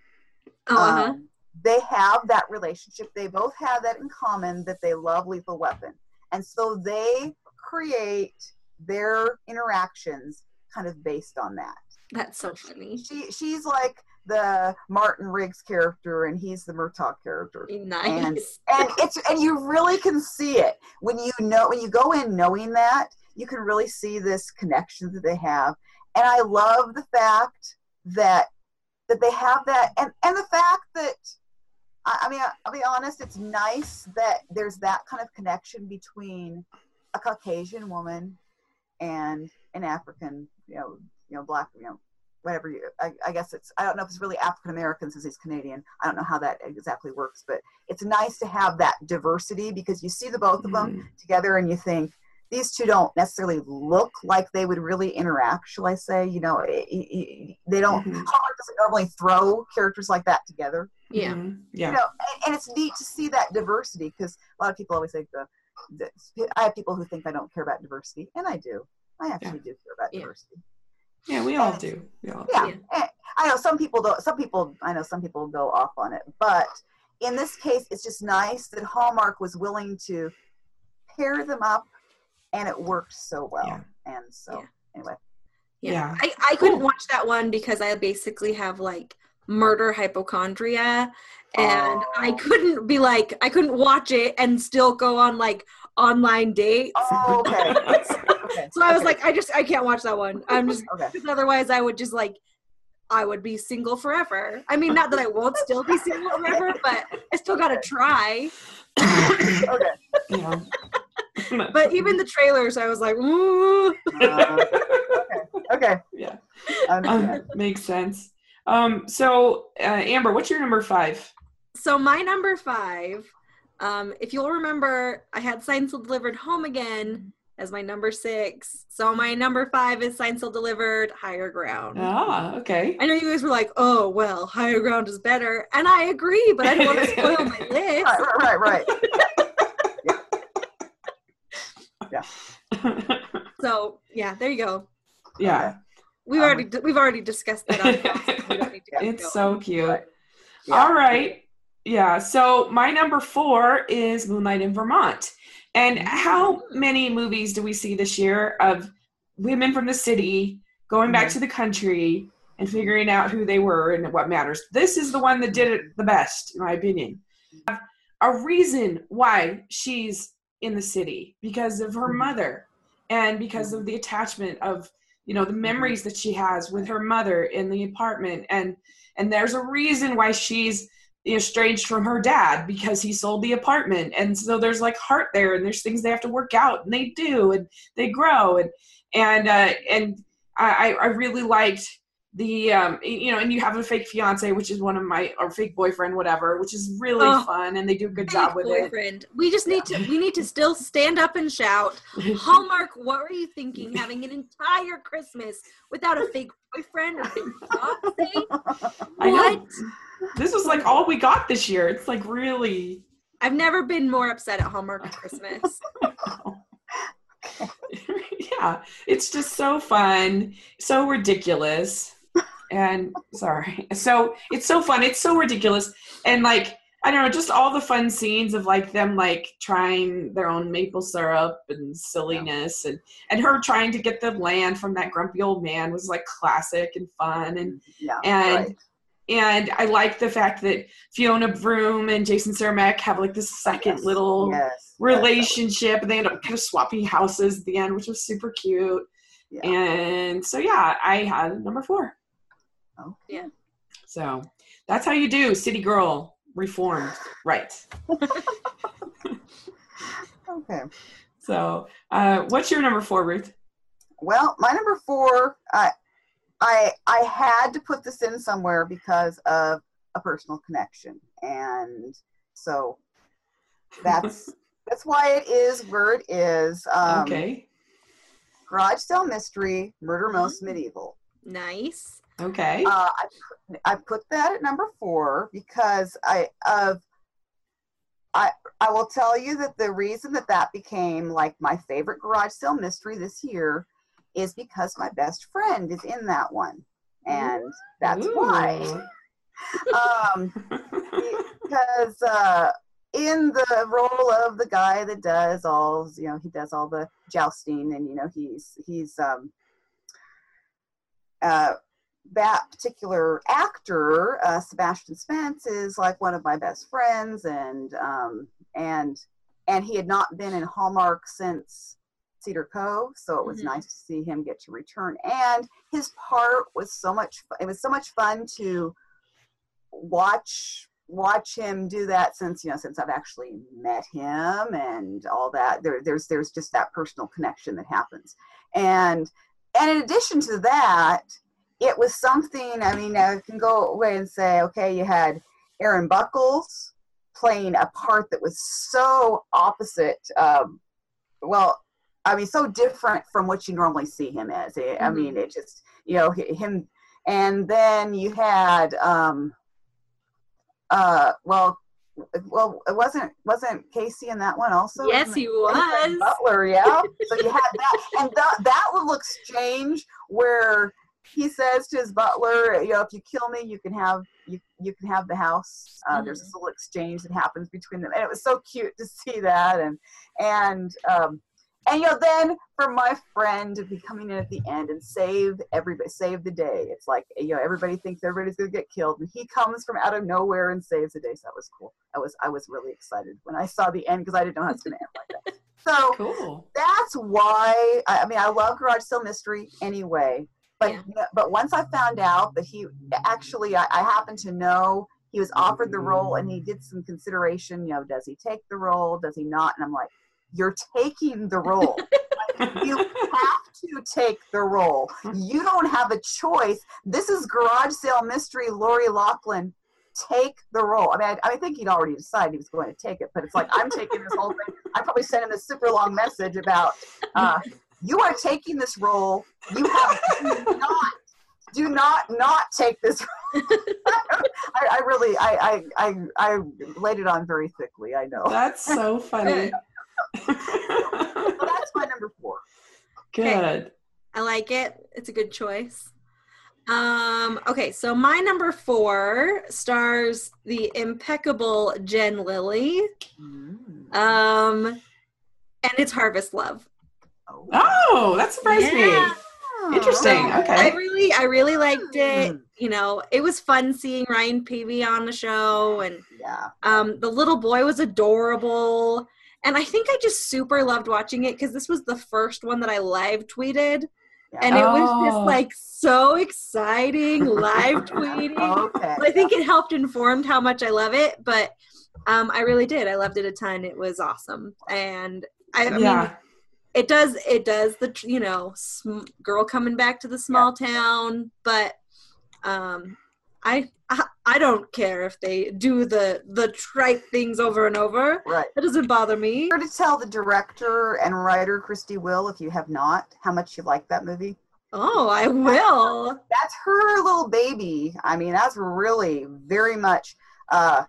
Oh, uh-huh. um, they have that relationship. They both have that in common that they love Lethal Weapon. And so they create their interactions kind of based on that. That's so funny. She she's like the Martin Riggs character, and he's the Murtaugh character. Nice. And and it's and you really can see it when you know when you go in knowing that you can really see this connection that they have. And I love the fact that that they have that, and and the fact that I, I mean I'll be honest, it's nice that there's that kind of connection between a Caucasian woman and an African, you know, you know, black, you know, whatever you, I, I guess it's, I don't know if it's really African American since he's Canadian. I don't know how that exactly works, but it's nice to have that diversity because you see the both of them Mhm. together and you think these two don't necessarily look like they would really interact, shall I say? You know, i- i- i- they don't, Mhm. Hallmark doesn't normally throw characters like that together yeah. Mhm. Yeah. you know and, and it's neat to see that diversity because a lot of people always think the, the i have people who think i don't care about diversity and i do i actually do care about Yeah. diversity Yeah, we all do. We all yeah, Yeah. eh, i know some people don't some people i know some people go off on it but in this case it's just nice that hallmark was willing to pair them up and it worked so well Yeah. and so Yeah. anyway Yeah. Yeah. I, I couldn't Cool. watch that one because I basically have like murder hypochondria and I Oh. couldn't be like I couldn't watch it and still go on like online dates. oh, okay okay So I was okay, like, I just I can't watch that one. I'm just okay because otherwise I would just like I would be single forever. I mean, not that I won't still be single forever, but I still gotta try. okay yeah. But even the trailers, I was like, ooh. Uh, okay okay yeah. I understand. Um, makes sense. Um, so uh, Amber, what's your number five? So my number five, um, if you'll remember, I had Signed Sealed Delivered home again as my number six. So my number five is Signed Sealed Delivered higher ground. Ah, okay. I know you guys were like, oh well, higher ground is better, and I agree, but I don't want to spoil my list. right right right So yeah, there you go. yeah, We've Um, already we've already discussed that. On podcast. We don't need to keep it's going. so cute. Right. Yeah. All right. Yeah. So my number four is Moonlight in Vermont. And how many movies do we see this year of women from the city going back Mhm. to the country and figuring out who they were and what matters? This is the one that did it the best, in my opinion. A reason why she's in the city because of her Mhm. mother and because of the attachment of you know the memories that she has with her mother in the apartment. And and there's a reason why she's estranged from her dad because he sold the apartment. And so there's like heart there and there's things they have to work out and they do and they grow. And and uh and i i really liked the um you know and you have a fake fiance which is one of my or fake boyfriend whatever which is really Oh. fun and they do a good job with it. We just need to we need to still stand up and shout. Hallmark, what were you thinking? Having an entire Christmas without a fake boyfriend or fake fiance? What? this was like all we got this year it's like really I've never been more upset at Hallmark at Christmas. yeah, it's just so fun, so ridiculous. And sorry. So it's so fun. It's so ridiculous. And like, I don't know, just all the fun scenes of like them like trying their own maple syrup and silliness and and her trying to get the land from that grumpy old man was like classic and fun and yeah and right. and I like the fact that Fiona Vroom and Jason Cermak have like this second Yes, little yes, relationship and they end up kind of swapping houses at the end which was super cute Yeah. and so yeah i had number four Okay. Yeah. so that's how you do city girl reformed right Okay. so uh, what's your number four ruth Well, my number four, I, I, I had to put this in somewhere because of a personal connection, and so that's that's why it is where it is. Um, okay Garage sale mystery, murder most medieval. Nice. Okay. Uh, I, put, I put that at number four because I of I I will tell you that the reason that that became like my favorite garage sale mystery this year is because my best friend is in that one, and that's why. Um, because uh, in the role of the guy that does all you know he does all the jousting and you know he's he's um uh that particular actor, uh, Sebastian Spence, is like one of my best friends, and um, and and he had not been in Hallmark since Cedar Cove, so it was Mhm. nice to see him get to return. And his part was so much. It was so much fun to watch watch him do that since you know since I've actually met him and all that. There, there's there's just that personal connection that happens, and and in addition to that, it was something. I mean, I can go away and say, okay, you had Aaron Buckles playing a part that was so opposite. Um, well, I mean, so different from what you normally see him as. I I mean, it just you know him, and then you had um, uh, well. Well, it wasn't wasn't Casey in that one also? yes, he was. Butler, yeah. So you had that, and that that little exchange where he says to his butler, you know, if you kill me, you can have you you can have the house. Uh, There's this little exchange that happens between them, and it was so cute to see that, and and um, and you know, then for my friend to be coming in at the end and save everybody, save the day. It's like you know, everybody thinks everybody's gonna get killed, and he comes from out of nowhere and saves the day. So that was cool. I was I was really excited when I saw the end because I didn't know how it's gonna end like that. So Cool. that's why I, I mean I love Garage Sale Mystery anyway. But Yeah. but once I found out that he actually I, I happened to know he was offered the role and he did some consideration. You know, does he take the role? Does he not? And I'm like, you're taking the role. you have to take the role. You don't have a choice. This is Garage Sale Mystery. Lori Loughlin, take the role. I mean, I, I think he'd already decided he was going to take it, but it's like I'm taking this whole thing. I probably sent him a super long message about uh, you are taking this role. You have do not do not not take this. role. I, I really I, I I I laid it on very thickly. I know. That's so funny. So that's my number four. Good. I like it. It's a good choice. Um, okay, so my number four stars the impeccable Jen Lilley. Um, and it's Harvest Love. Oh. Oh, that surprised Yeah. me. Interesting. I Okay. really, I really liked it. Mm. You know, it was fun seeing Ryan Paevey on the show, and Yeah. um, the little boy was adorable. And I think I just super loved watching it because this was the first one that I live tweeted. Yeah. And it was Oh. just like so exciting live tweeting. Okay. I think it helped informed how much I love it, but um, I really did. I loved it a ton. It was awesome, and I, I mean, yeah. It does it does the you know sm- girl coming back to the small town, but um, I, I I don't care if they do the the trite things over and over. Right. That doesn't bother me. Sure to tell the director and writer Christie Will, if you have not, how much you like that movie. Oh, I will. That's her little baby. I mean, that's really very much. Uh,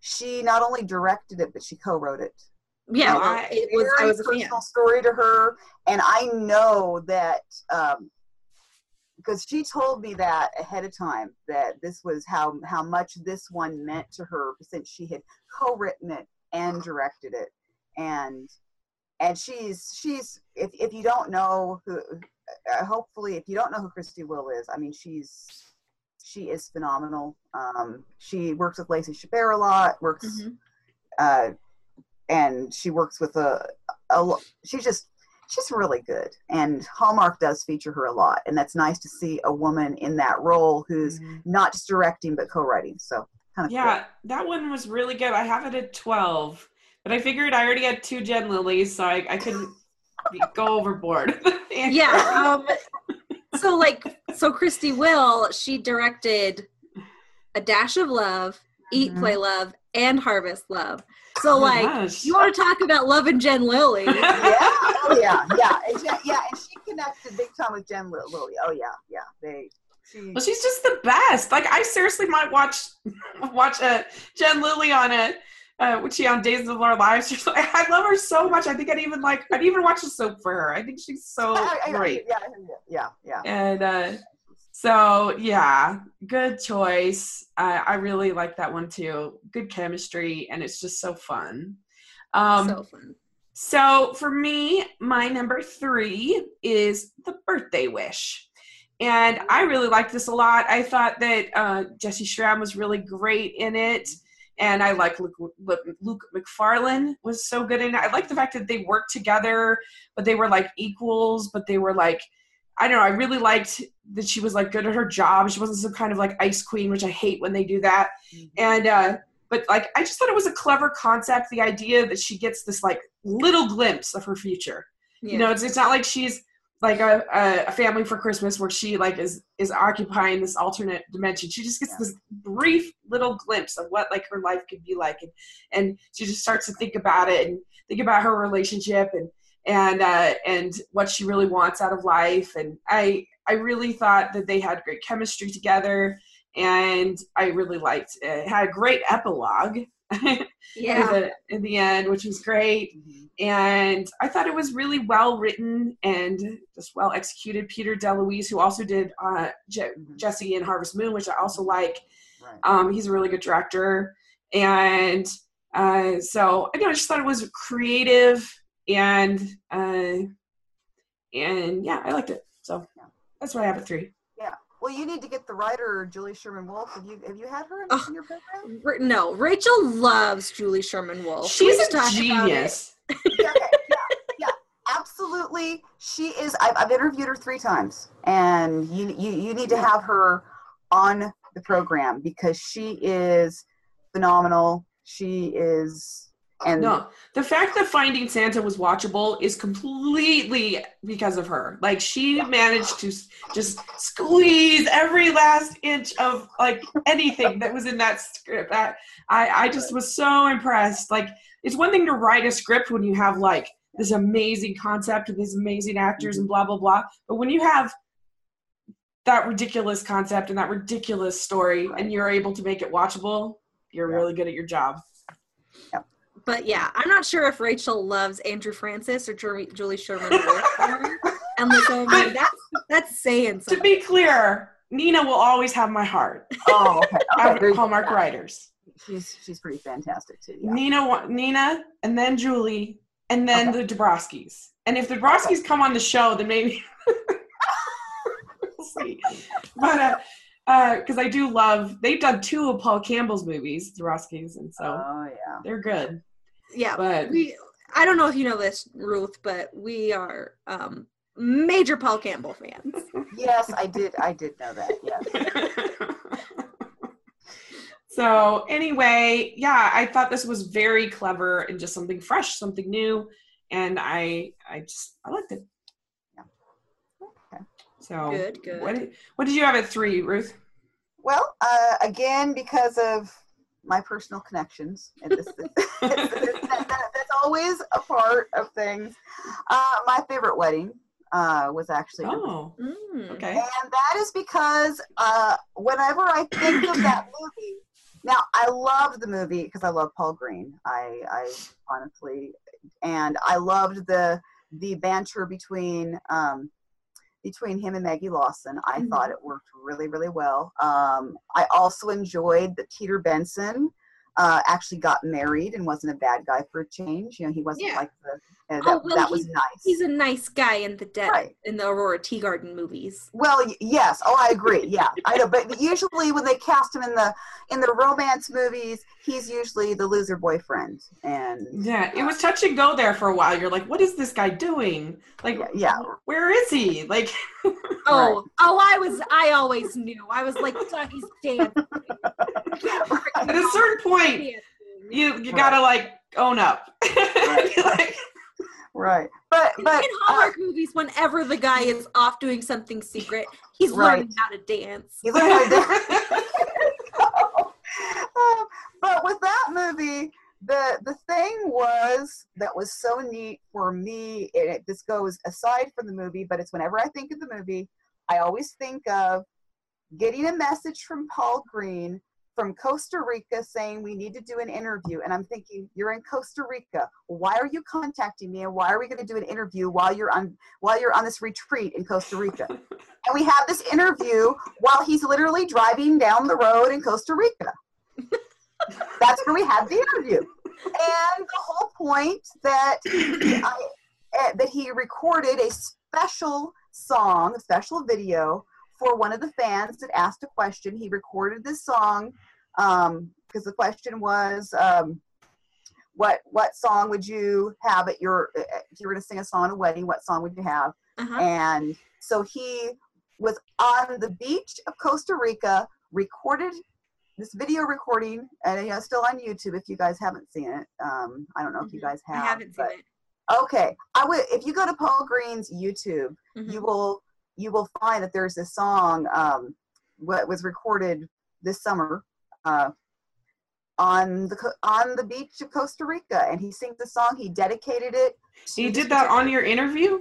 she not only directed it, but she co-wrote it. Yeah, And I- it was. I was a fan. personal story to her, and I know that um, because she told me that ahead of time that this was how how much this one meant to her since she had co-written it and directed it, and and she's she's if if you don't know who, uh, hopefully if you don't know who Christie Will is, I mean she's she is phenomenal. Um, she works with Lacey Chabert a lot. Works Mhm. uh, and she works with a, a she's just she's really good and hallmark does feature her a lot and that's nice to see a woman in that role who's not just directing but co-writing so kind of Yeah, that one was really good. I have it at 12, but I figured I already had two Jen Lilleys, so I, I couldn't be- go overboard. yeah um so like so christie will she directed a dash of love eat Mhm. play love and harvest love so Oh like gosh. you want to talk about love and jen lilley yeah oh yeah yeah and Jen, yeah and she connected big time with jen lilley oh yeah yeah they she Well, she's just the best. Like I seriously might watch watch a Jen Lilley on it. Uh, which she on Days of Our Lives. She's like- I love her so much. I think I'd even like. I'd even watch a soap for her. I think she's so I- I- I- great. yeah yeah yeah And uh, so yeah, good choice. I, I really like that one too. Good chemistry, and it's just so fun. Um, so fun so for me, my number three is the birthday wish. and I really liked this a lot. I thought that uh, Jessy Schram was really great in it, and I like Luke, Luke Macfarlane was so good in it. I like the fact that they worked together, but they were like equals, but they were like I don't know. I really liked that she was like good at her job. She wasn't some kind of like ice queen, which I hate when they do that. Mm-hmm. And uh, but like I just thought it was a clever concept. The idea that she gets this like little glimpse of her future. Yeah. You know, it's it's not like she's like a, a, family for Christmas where she like is is occupying this alternate dimension. She just gets yeah. this brief little glimpse of what like her life could be like, and and she just starts to think about it and think about her relationship and and uh, and what she really wants out of life. And I I really thought that they had great chemistry together, and I really liked it. it had a great epilogue. yeah. in, the, in the end, which was great. Mm-hmm. And I thought it was really well written and just well executed. Peter DeLuise, who also did uh, Je- mm-hmm. Jessy and Harvest Moon, which I also like. Right. Um, he's a really good director. And uh, so I, know, I just thought it was creative and uh, and yeah, I liked it. So yeah. that's why I have a three. Yeah. Well, you need to get the writer Julie Sherman Wolf. Have you have you had her in, oh, your program? No, Rachel loves Julie Sherman Wolf. She's a genius. yeah, yeah, yeah, absolutely. She is. I've, I've interviewed her three times, and you you you need to have her on the program because she is phenomenal. She is and no, the fact that Finding Santa was watchable is completely because of her. Like she managed to just squeeze every last inch of like anything that was in that script. I, I, I just was so impressed. Like it's one thing to write a script when you have like this amazing concept and these amazing actors mm-hmm. and blah blah blah. But when you have that ridiculous concept and that ridiculous story and you're able to make it watchable, you're really good at your job. Yep but yeah, I'm not sure if Rachel loves Andrew Francis or Julie Sherman. and so that's that's saying something. To be clear, Nina will always have my heart. Oh, okay. okay. Hallmark writers. She's she's pretty fantastic too. Yeah. Nina, Nina, and then Julie, and then okay. the Dobrofskys. And if the Dobrofskys okay. come on the show, then maybe we'll see. But uh, because uh, I do love. They've done two of Paul Campbell's movies, the Dobrofskys, and so oh yeah, they're good yeah but we i don't know if you know this ruth but we are um major paul campbell fans. Yes i did i did know that yes so anyway yeah i thought this was very clever and just something fresh something new and i i just i liked it. Yeah. Okay so good good. what, what did you have at three ruth? Well uh, again because of my personal connections. This, that, that, that's always a part of things. Uh, my favorite wedding uh, was actually. Oh, mm, okay. And that is because uh, whenever I think of that movie, now I love the movie because I love Paul Greene. I, I honestly, and I loved the the banter between um, between him and Maggie Lawson. I mm-hmm. thought it worked really, really well. Um, I also enjoyed that Peter Benson uh, actually got married and wasn't a bad guy for a change. You know, he wasn't yeah. like the uh, that, oh, well, that was nice. He's a nice guy in the dead right. in the Aurora Teagarden movies. Well, yes. Oh, I agree. Yeah, I know. But usually when they cast him in the in the romance movies, he's usually the loser boyfriend. And yeah, it was touch and go there for a while. You're like, what is this guy doing? Like, yeah, yeah. where is he? Like, oh, right. oh, I was. I always knew. I was like, he's dancing. At a certain point, you you gotta like own up. like, right. But but in hallmark uh, movies whenever the guy is off doing something secret he's right. learning how to dance. He's learning how to dance. Um, but with that movie the the thing was that was so neat for me and it this goes aside from the movie but it's whenever i think of the movie i always think of getting a message from paul greene from Costa Rica saying we need to do an interview. And I'm thinking, you're in Costa Rica. Why are you contacting me? And why are we going to do an interview while you're on while you're on this retreat in Costa Rica? and we have this interview while he's literally driving down the road in Costa Rica. That's where we had the interview. And the whole point that I, eh, that he recorded a special song, a special video for one of the fans that asked a question. He recorded this song because um, the question was, um, "What what song would you have at your if you were to sing a song at a wedding? What song would you have?" Uh-huh. And so he was on the beach of Costa Rica, recorded this video recording, and you know, still on YouTube. If you guys haven't seen it, um, I don't know if you mm-hmm. guys have. I haven't seen it. Okay, I would. If you go to Paul Greene's YouTube, mm-hmm. you will you will find that there's this song um, what was recorded this summer uh, on the on the beach of Costa Rica, and he sings the song. He dedicated it. He did that on your interview.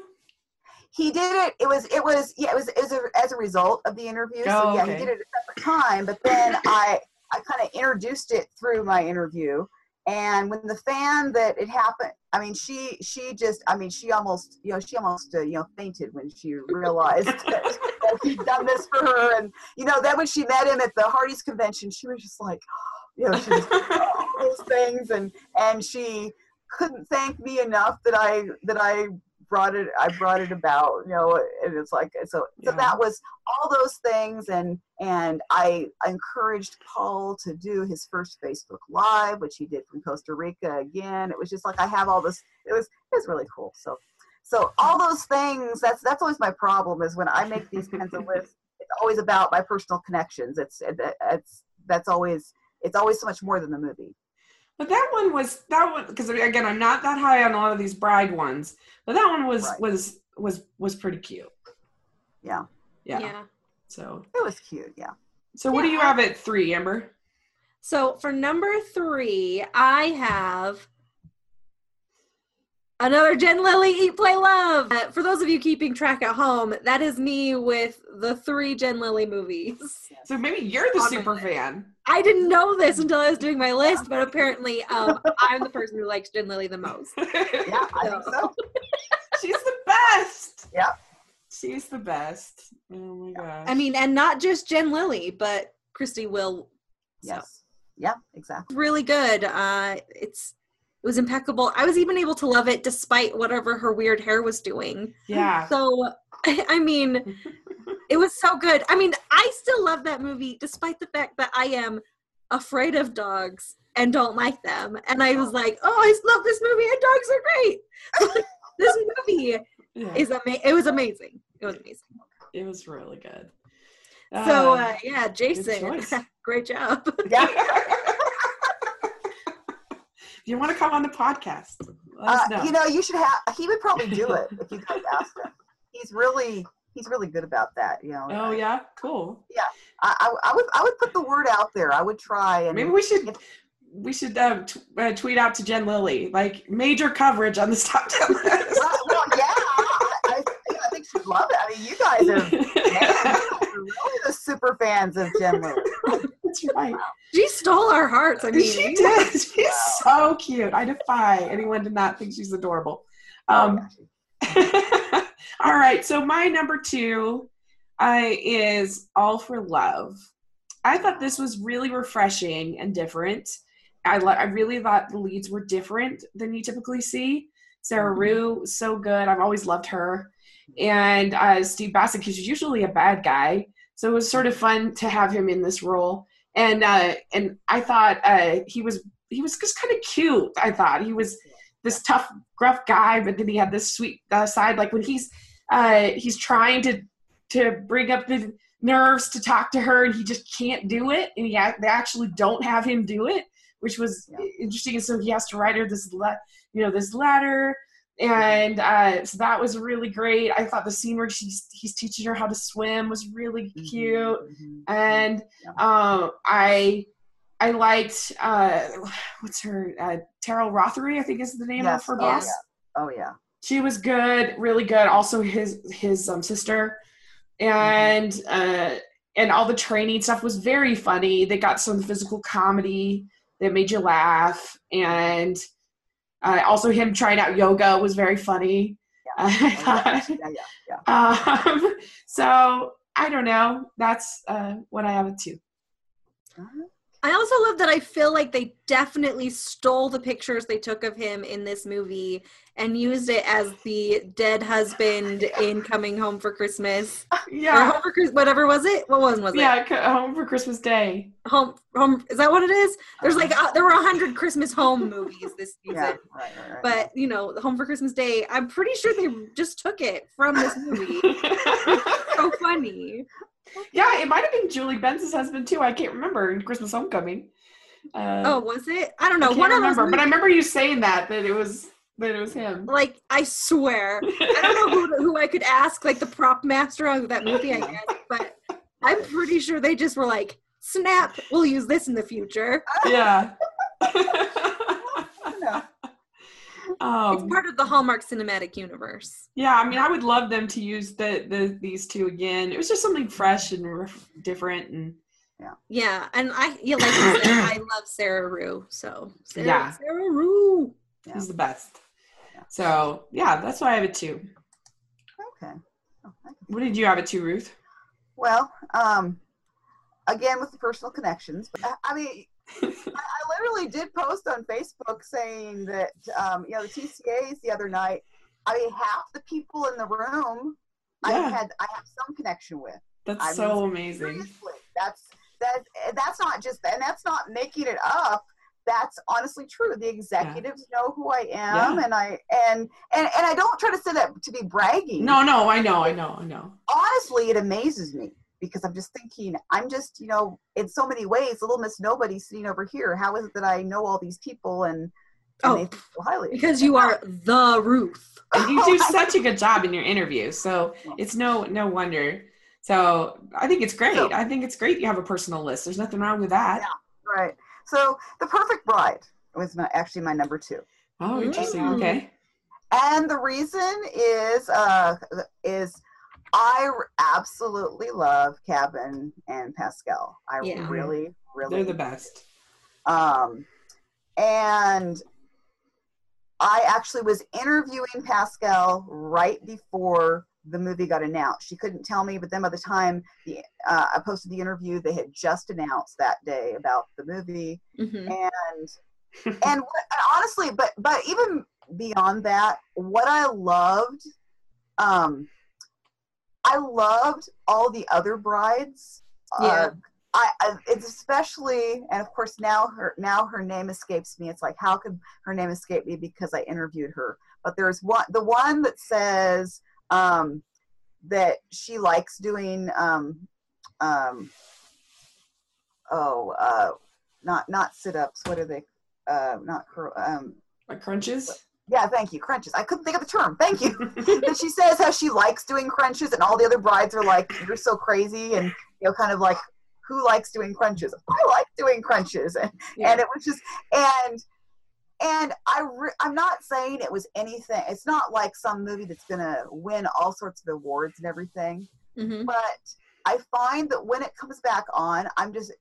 He did it. It was it was yeah it was, it was a, as a result of the interview. Oh, so yeah, okay. he did it at a separate time. But then I I kind of introduced it through my interview, and when the fan that it happened i mean she she just i mean she almost you know she almost uh, you know fainted when she realized that, that he'd done this for her. And you know then when she met him at the hardy's convention she was just like you know she was all those things. And and she couldn't thank me enough that i that i brought it i brought it about you know and it's like so yeah. so that was all those things and and I, encouraged paul to do his first facebook live which he did from costa rica again. It was just like i have all this it was it was really cool. So so all those things that's that's always my problem is when i make these kinds of lists it's always about my personal connections. It's it's that's always it's always so much more than the movie but that one was that one because again, I'm not that high on a lot of these bride ones, but that one was right. was was was pretty cute. Yeah. Yeah. Yeah. So it was cute. Yeah. So what yeah. do you have at three, Amber? So for number three, I have Another Jen Lilley Eat Play Love. Uh, for those of you keeping track at home, that is me with the three Jen Lilley movies. So maybe you're the super fan. I didn't know this until I was doing my list, but apparently um, I'm the person who likes Jen Lilley the most. yeah, I think so. She's the best. Yeah. She's the best. Oh my gosh. I mean, and not just Jen Lilley, but Christie Will. Yes. So. Yeah, exactly. Really good. Uh, it's it was impeccable. I was even able to love it despite whatever her weird hair was doing. Yeah. So, I mean, it was so good. I mean, I still love that movie despite the fact that I am afraid of dogs and don't like them. And I was like, oh, I love this movie and dogs are great. this movie yeah. is amazing. It was amazing. It was amazing. It was really good. So, uh, uh yeah, Jason, great job. Yeah you want to come on the podcast, uh, know. You know, you should have. He would probably do it if you guys asked him. He's really he's really good about that. You know. Oh yeah, cool. Yeah, I, I, I would I would put the word out there. I would try and maybe we should. If, we should uh, t- uh, tweet out to Jen Lilley, like major coverage on this top 10 list. well, well, yeah, I, I, I, think she'd love it. I mean, you guys are, man, you guys are really the super fans of Jen Lilley. That's right. She stole our hearts. I mean, she did. She's so cute. I defy anyone to not think she's adorable. Oh, um, all right. So my number two is All for Love. I thought this was really refreshing and different. I, I really thought the leads were different than you typically see. Sarah mm-hmm. Rue, so good. I've always loved her. And uh, Steve Bacic, because he's usually a bad guy. So it was sort of fun to have him in this role and uh, and I thought uh, he was he was just kind of cute. I thought he was this tough, gruff guy, but then he had this sweet uh, side. Like when he's uh, he's trying to to bring up the nerves to talk to her, and he just can't do it, and he they actually don't have him do it, which was yeah. interesting. And so he has to write her this le- you know this letter and uh, so that was really great. I thought the scene where she's he's teaching her how to swim was really mm-hmm, cute, mm-hmm, and yeah. um, I I liked uh, what's her uh, Teryl Rothery I think is the name yes. of her boss. Oh yeah. oh yeah, she was good, really good. Also his his um, sister, and mm-hmm. uh, and all the training stuff was very funny. They got some physical comedy that made you laugh, and uh, also, him trying out yoga was very funny. Yeah. I thought. Yeah, yeah, yeah. Um, so I don't know. That's uh, what I have at two. Uh-huh. I also love that I feel like they definitely stole the pictures they took of him in this movie and used it as the dead husband in Coming Home for Christmas. Or Yeah. Home for Christmas, whatever was it? What one was it? Yeah, home for Christmas Day. Home, home. Is that what it is? There's like uh, there were a hundred Christmas home movies this season. Yeah, right, right, right. But you know, Home for Christmas Day. I'm pretty sure they just took it from this movie. so funny. yeah, it might have been Julie Benz's husband too. I can't remember in Christmas Homecoming. Uh, Oh, was it? I don't I know. can't One remember, but I remember you saying that that it was that it was him. like I swear, I don't know who, who I could ask, like the prop master of that movie, I guess, but I'm pretty sure they just were like, "Snap, we'll use this in the future." yeah. Yeah. It's um, part of the Hallmark cinematic universe. yeah, I mean, I would love them to use the, the these two again. It was just something fresh and ref- different, and Yeah, yeah. and I yeah, like you said, I love Sarah Rue. So Sarah, Yeah. Sarah Rue. he's the best. So yeah, that's why I have it too. Okay. Oh, thank you. What did you have it to, Ruth? Well, um, again with the personal connections, but I, I mean, I, I literally did post on Facebook saying that um, you know the TCAs the other night. I mean, half the people in the room I Yeah. had I have some connection with. That's I mean, so amazing. That's that. That's not just, and that's not making it up. That's honestly true. The executives know who I am, Yeah. and I and and and I don't try to say that to be bragging. No, no, I know, I know, I know. honestly, it amazes me because I'm just thinking, I'm just, you know, in so many ways, little Miss Nobody sitting over here. How is it that I know all these people and, and Oh, so highly? Because you are the Ruth. And you do such a good job in your interview, so it's no no wonder. So I think it's great. So- I think it's great you have a personal list. There's nothing wrong with that. right. So, The Perfect Bride was my, actually my number two. Oh, interesting. Mm. Okay. and the reason is uh is I r- absolutely love Kavan and Pascale. I Yeah. really, really They're the best. Um, and I actually was interviewing Pascale right before the movie got announced. She couldn't tell me, but then by the time the uh, I posted the interview, they had just announced that day about the movie, Mhm. and and, what, and honestly, but but even beyond that, what I loved, um, I loved all the other brides. Yeah. Uh, I, I it's especially and of course now her now her name escapes me. It's like how could her name escape me because I interviewed her. But there's one the one that says um, that she likes doing um, um, oh uh, not not sit ups. What are they? Uh, not curl. Um, Like crunches. yeah, thank you. Crunches. I couldn't think of the term. Thank you. but she says how she likes doing crunches, and all the other brides are like, "You're so crazy," and you know, kind of like, "Who likes doing crunches?" I like doing crunches, and Yeah. and it was just and and I re- I'm not saying it was anything. It's not like some movie that's gonna win all sorts of awards and everything, Mhm. but I find that when it comes back on, I'm just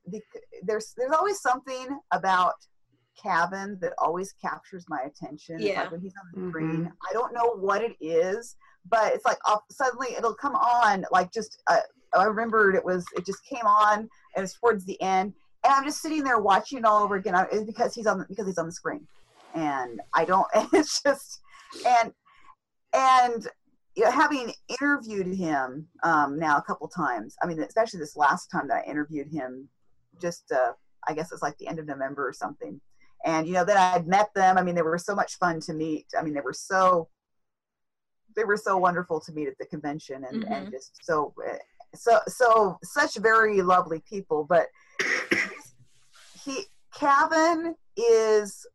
there's there's always something about Kavan that always captures my attention. Yeah. like when he's on the Mhm. screen, I don't know what it is, but it's like off, suddenly it'll come on. Like just uh, I remembered it was it just came on and it's towards the end, and I'm just sitting there watching it all over again. I, it's because he's on because he's on the screen, and I don't. It's just and and you know, having interviewed him um, now a couple times, I mean, especially this last time that I interviewed him, just uh, I guess it's like the end of November or something. And you know, then I had met them. I mean, they were so much fun to meet. I mean, they were so they were so wonderful to meet at the convention, and and just so so so such very lovely people. But he Kavan is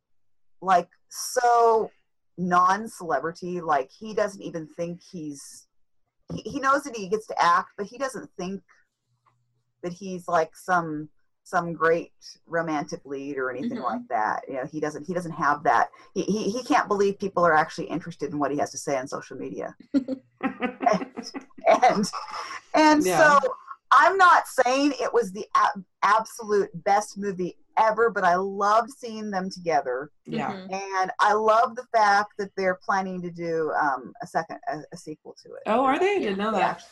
like so non-celebrity like he doesn't even think he's he, he knows that he gets to act but he doesn't think that he's like some some great romantic lead or anything Mhm. like that you know he doesn't he doesn't have that he, he he can't believe people are actually interested in what he has to say on social media and and, and Yeah. so i'm not saying it was the ab- absolute best movie ever, but I loved seeing them together. Yeah. Mhm. And I love the fact that they're planning to do um, a second, a, a sequel to it. Oh, are they? I didn't know Yeah. that.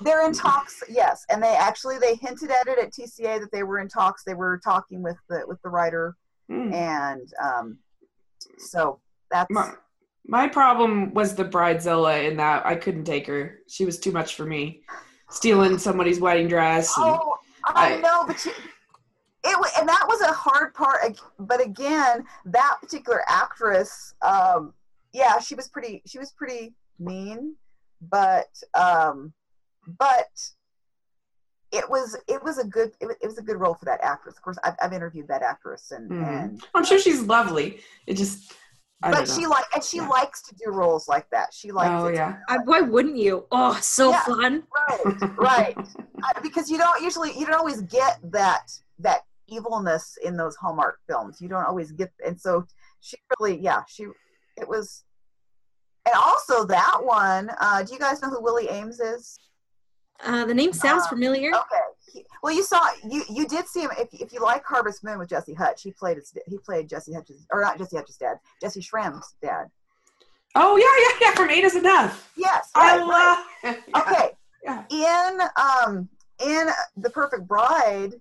They're in talks, yes, and they actually they hinted at it at TCA that they were in talks. They were talking with the with the writer, Mm. and um, so that's My, my problem was the bridezilla in that I couldn't take her. She was too much for me. Stealing somebody's wedding dress. And, Oh, I, I- know, but you, it and that was a hard part. But again, that particular actress, um, yeah, she was pretty. She was pretty mean, but um, but it was it was a good it was, it was a good role for that actress. Of course, I've, I've interviewed that actress, and Mhm. and I'm sure she's lovely. It just, I but she know. like and she Yeah. likes to do roles like that. She likes. Oh, it yeah. be I, why wouldn't you? Oh, so Yeah. fun. right right Uh, because you don't usually you don't always get that that evilness in those hallmark films you don't always get and so she really yeah she it was and also that one uh do you guys know who willie aames is Uh, the name sounds Uh, familiar. okay He- well you saw you you did see him if, if you like harvest moon with jesse hutch he played his he played jesse hutch's or not jesse hutch's dad jessy Schram's dad Oh, yeah, yeah, yeah. From Eight is Enough. yes I right, right. love yeah. okay Yeah. in um in the perfect bride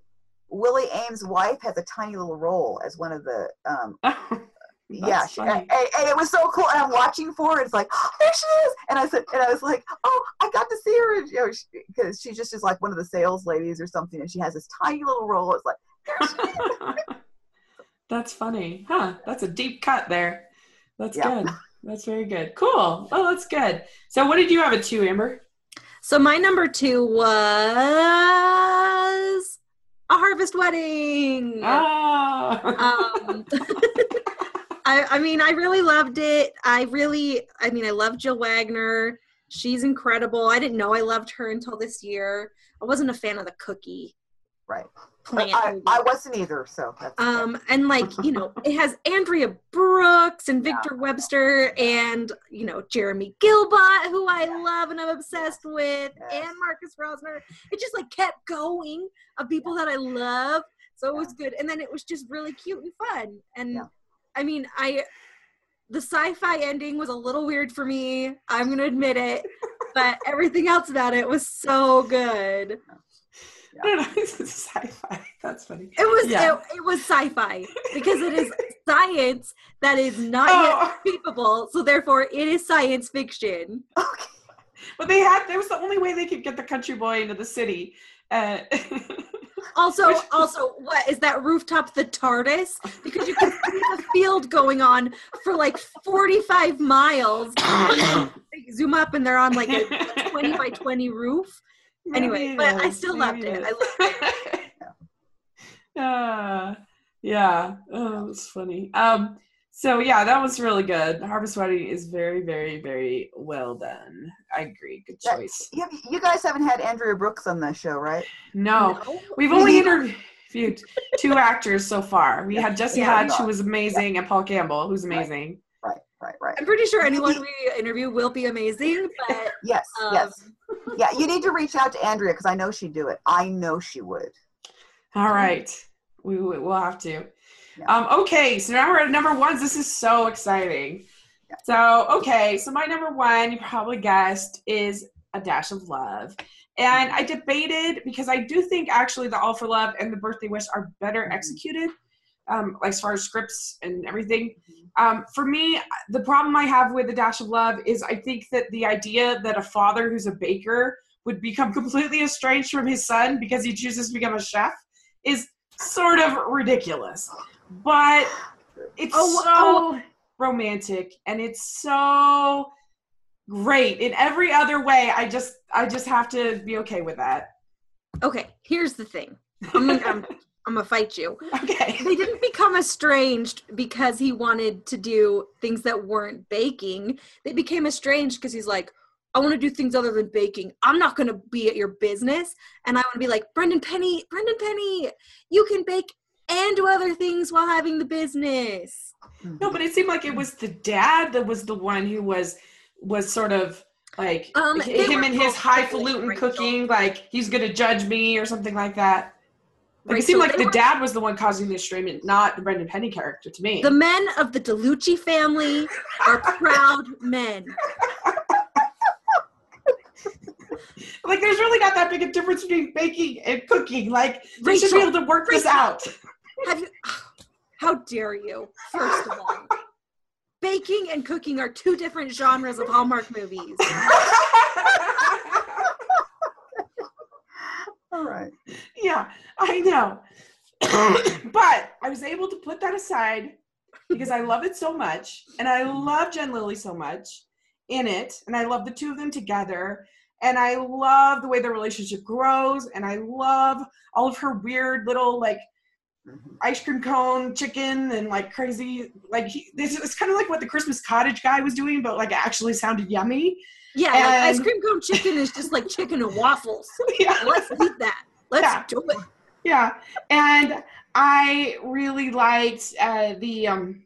willie aames wife has a tiny little role as one of the um yeah she, and, and it was so cool and i'm watching for it it's like oh, there she is and i said and i was like oh i got to see her and, you know because she, just is like one of the sales ladies or something and she has this tiny little role it's like there she is. That's funny. Huh. That's a deep cut there. That's Yeah. good. That's very good. Cool. Oh, that's good. So what did you have it two, Amber? So my number two was a harvest wedding. Oh. um, I, I mean, I really loved it. I really, I mean, I love Jill Wagner. She's incredible. I didn't know I loved her until this year. I wasn't a fan of the cookie right plant. I. I wasn't either so that's um, and like you know, it has Andrea Brooks and Victor Webster and you know Jeremy Guilbaut, who I love and I'm obsessed with, Yes. and Marcus Rosner. It just like kept going of people that I love, so it was good. And then it was just really cute and fun. And Yeah. I mean, I the sci-fi ending was a little weird for me. I'm gonna admit it, but everything else about it was so good. It's sci-fi. That's funny. It was Yeah. it, it was sci-fi because it is science that is not yet Oh, capable, so therefore it is science fiction. okay but they had. there was the only way they could get the country boy into the city. Uh, Also, Which- also, what is that rooftop the TARDIS? Because you can see the field going on for like 45 miles. They zoom up and they're on like a 20 by 20 roof. Anyway, Maybe but I is. still loved Maybe it. is. Uh, yeah. Oh, that's funny. Um, so yeah, that was really good. Harvest Wedding is very, very, very well done. I agree. Good Yeah. choice. you, you guys haven't had andrea brooks on the show right No, we've only interviewed two actors so far. We had Jesse Yeah. Hutch, who was amazing, and Paul Campbell, who's amazing. right right right I'm pretty sure anyone we interview will be amazing, but yes um, yes yeah you need to reach out to andrea because i know she'd do it i know she would All right, we we'll have to. Yeah. Um, okay, so now we're at number ones. This is so exciting. Yeah. So okay, so my number one, you probably guessed, is a dash of love. And I debated because I do think actually the All for Love and the Birthday Wish are better Mhm. executed, um, as far as scripts and everything. Um, for me, the problem I have with the Dash of Love is I think that the idea that a father who's a baker would become completely estranged from his son because he chooses to become a chef is sort of ridiculous. But it's Oh, so oh. romantic and it's so great in every other way. I just I just have to be okay with that. okay, here's the thing. I'm I'm, I'm gonna fight you. Okay. They didn't become estranged because he wanted to do things that weren't baking. They became estranged because he's like, I want to do things other than baking. I'm not going to be at your business. And I want to be like, Brendan Penny, Brendan Penny, you can bake and do other things while having the business. No, but it seemed like it was the dad that was the one who was was sort of like Um, him and his highfalutin cooking, like he's gonna judge me or something like that. Like Right, it seemed so like the were- dad was the one causing the estrangement, not the Brendan Penny character to me. The men of the DeLucci family are proud men. like there's really not that big a difference between baking and cooking. Like they should be able to work this out. Have you? How dare you? First of all, baking and cooking are two different genres of Hallmark movies. All right. yeah, I know. but I was able to put that aside because I love it so much, and I love Jen Lilley so much in it, and I love the two of them together, and I love the way their relationship grows, and I love all of her weird little like Mhm. ice cream cone chicken and like crazy like he, this is kind of like what the Christmas cottage guy was doing, but like actually sounded yummy. Yeah, like ice cream cone chicken is just like chicken and waffles. yeah. Let's eat that. Let's Yeah. do it. yeah and i really liked uh the um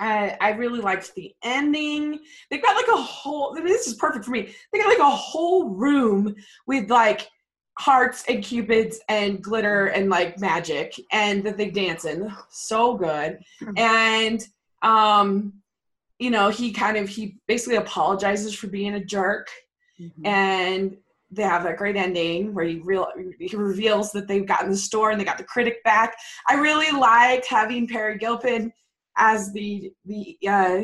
I, I really liked the ending. They got like a whole. I mean, this is perfect for me. They got like a whole room with like hearts and cupids and glitter and like magic, and that they dance in. So good. And um, you know, he kind of he basically apologizes for being a jerk Mhm. and they have that great ending where he real he reveals that they've gotten the store and they got the critic back. I really liked having Peri Gilpin as the the uh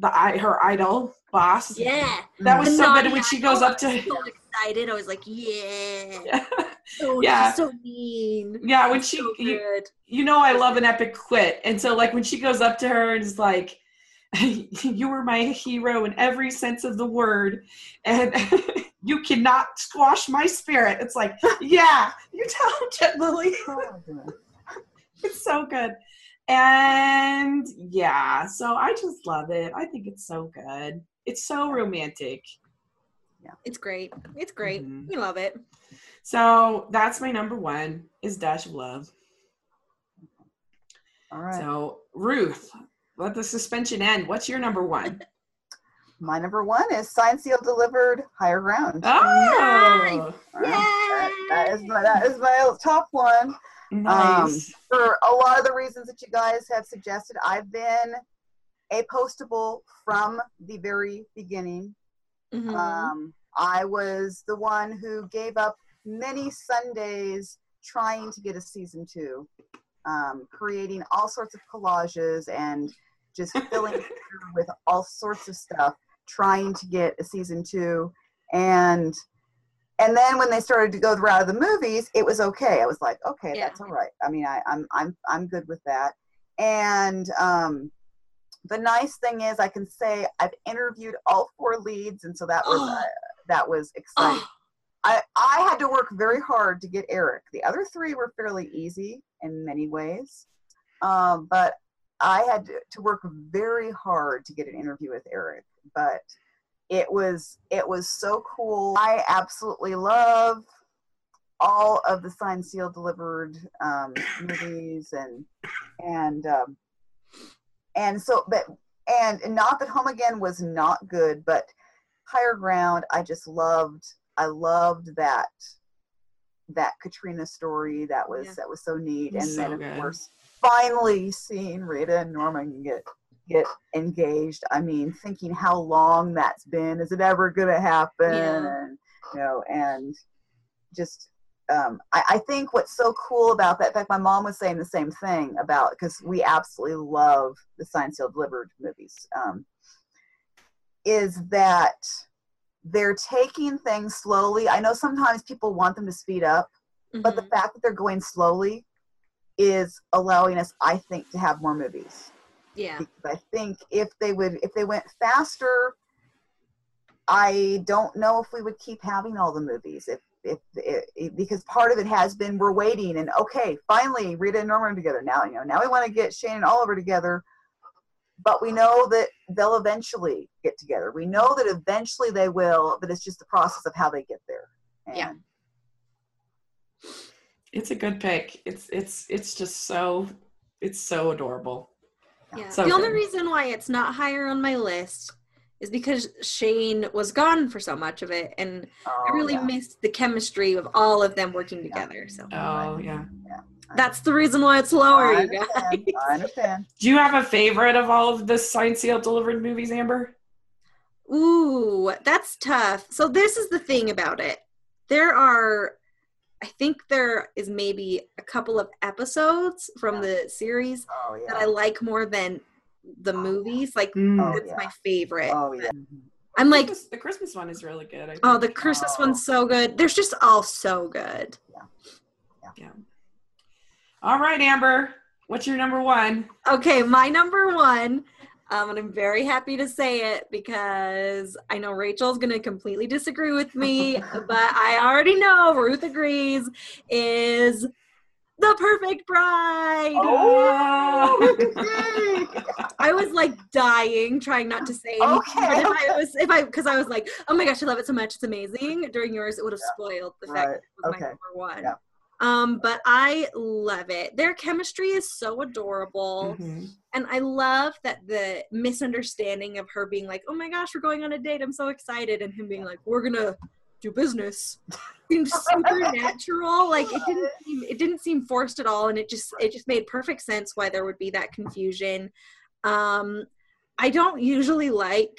the i- her idol boss. Yeah. That was so good when she goes up to so excited. I was like, yeah. yeah, Oh, Yeah. she's so mean. yeah when she So you, you know I love an epic quit. And so like when she goes up to her and is like you were my hero in every sense of the word and you cannot squash my spirit. It's like, yeah, you tell him, Jen Lilley. Oh. It's so good. And yeah, so I just love it. I think it's so good. It's so romantic. yeah It's great. It's great. Mhm. We love it. So that's my number one is Dash of Love. All right. So Ruth, let the suspension end. What's your number one? My number one is Sign Seal Delivered Higher Ground. Oh, All right. That- that is my that is my top one. nice. For a lot of the reasons that you guys have suggested, I've been a POstable from the very beginning. Mhm. Um, I was the one who gave up many Sundays trying to get a season two, um, creating all sorts of collages and just filling with all sorts of stuff, trying to get a season two. And and then when they started to go the route of the movies, it was okay. I was like, okay, Yeah. that's all right. I mean, I, I'm I'm I'm good with that. And um, the nice thing is, I can say I've interviewed all four leads, and so that was uh, that was exciting. I, I had to work very hard to get Eric. The other three were fairly easy in many ways, um, but I had to, to work very hard to get an interview with Eric. But it was it was so cool. I absolutely love all of the signed, sealed, delivered um, movies, and and um, and so but and, and not that Home Again was not good, but Higher Ground, I just loved. I loved that that Katrina story. That was Yeah. that was so neat. It's and then of good. course, finally seeing Rita and Norman get get engaged. I mean, thinking how long that's been. Is it ever gonna happen? Yeah. And you know, and just um, I, I think what's so cool about that. In fact, my mom was saying the same thing about because we absolutely love the Signed, Sealed, Delivered movies. Um, is that they're taking things slowly. I know sometimes people want them to speed up, but the mhm. fact that they're going slowly is allowing us, I think, to have more movies. yeah. Because I think if they would, if they went faster, I don't know if we would keep having all the movies. If if, if because part of it has been we're waiting and okay, finally Rita and Norman together now. You know now we want to get Shane and Oliver together, but we know that they'll eventually get together. We know that eventually they will, but it's just the process of how they get there. And Yeah. It's a good pick. It's it's it's just so it's so adorable. Yeah. So the only reason why it's not higher on my list is because Shane was gone for so much of it, and Oh, I really yeah. missed the chemistry of all of them working together. So Oh yeah. yeah. that's the reason why it's lower, I you guys. understand. I understand. Do you have a favorite of all of the signed, sealed, delivered movies, Amber? Ooh, that's tough. So this is the thing about it. There are I think there is maybe a couple of episodes from the series Oh that. I like more than the movies. Like Mm. Oh, it's yeah. my favorite. Oh yeah. I'm like, Christmas- the Christmas one is really good. I think. oh, the Christmas Oh. one's so good. There's just all so good. Yeah. yeah. All right, Amber. What's your number one? Okay, my number one, um, and I'm very happy to say it because I know Rachel's gonna completely disagree with me, but I already know Ruth agrees. Is the Perfect Bride? Oh, I was like dying, trying not to say anything. Okay, but if. I was, if I, because I was like, oh my gosh, I love it so much, it's amazing. During yours, it would have spoiled the fact Right. that it was Okay. my number one. Yeah. Um, but I love it. Their chemistry is so adorable. Mhm. And I love that the misunderstanding of her being like, "Oh my gosh, we're going on a date! I'm so excited," and him being like, "We're gonna do business," seemed super natural. Like it didn't seem it didn't seem forced at all, and it just it just made perfect sense why there would be that confusion. Um, I don't usually like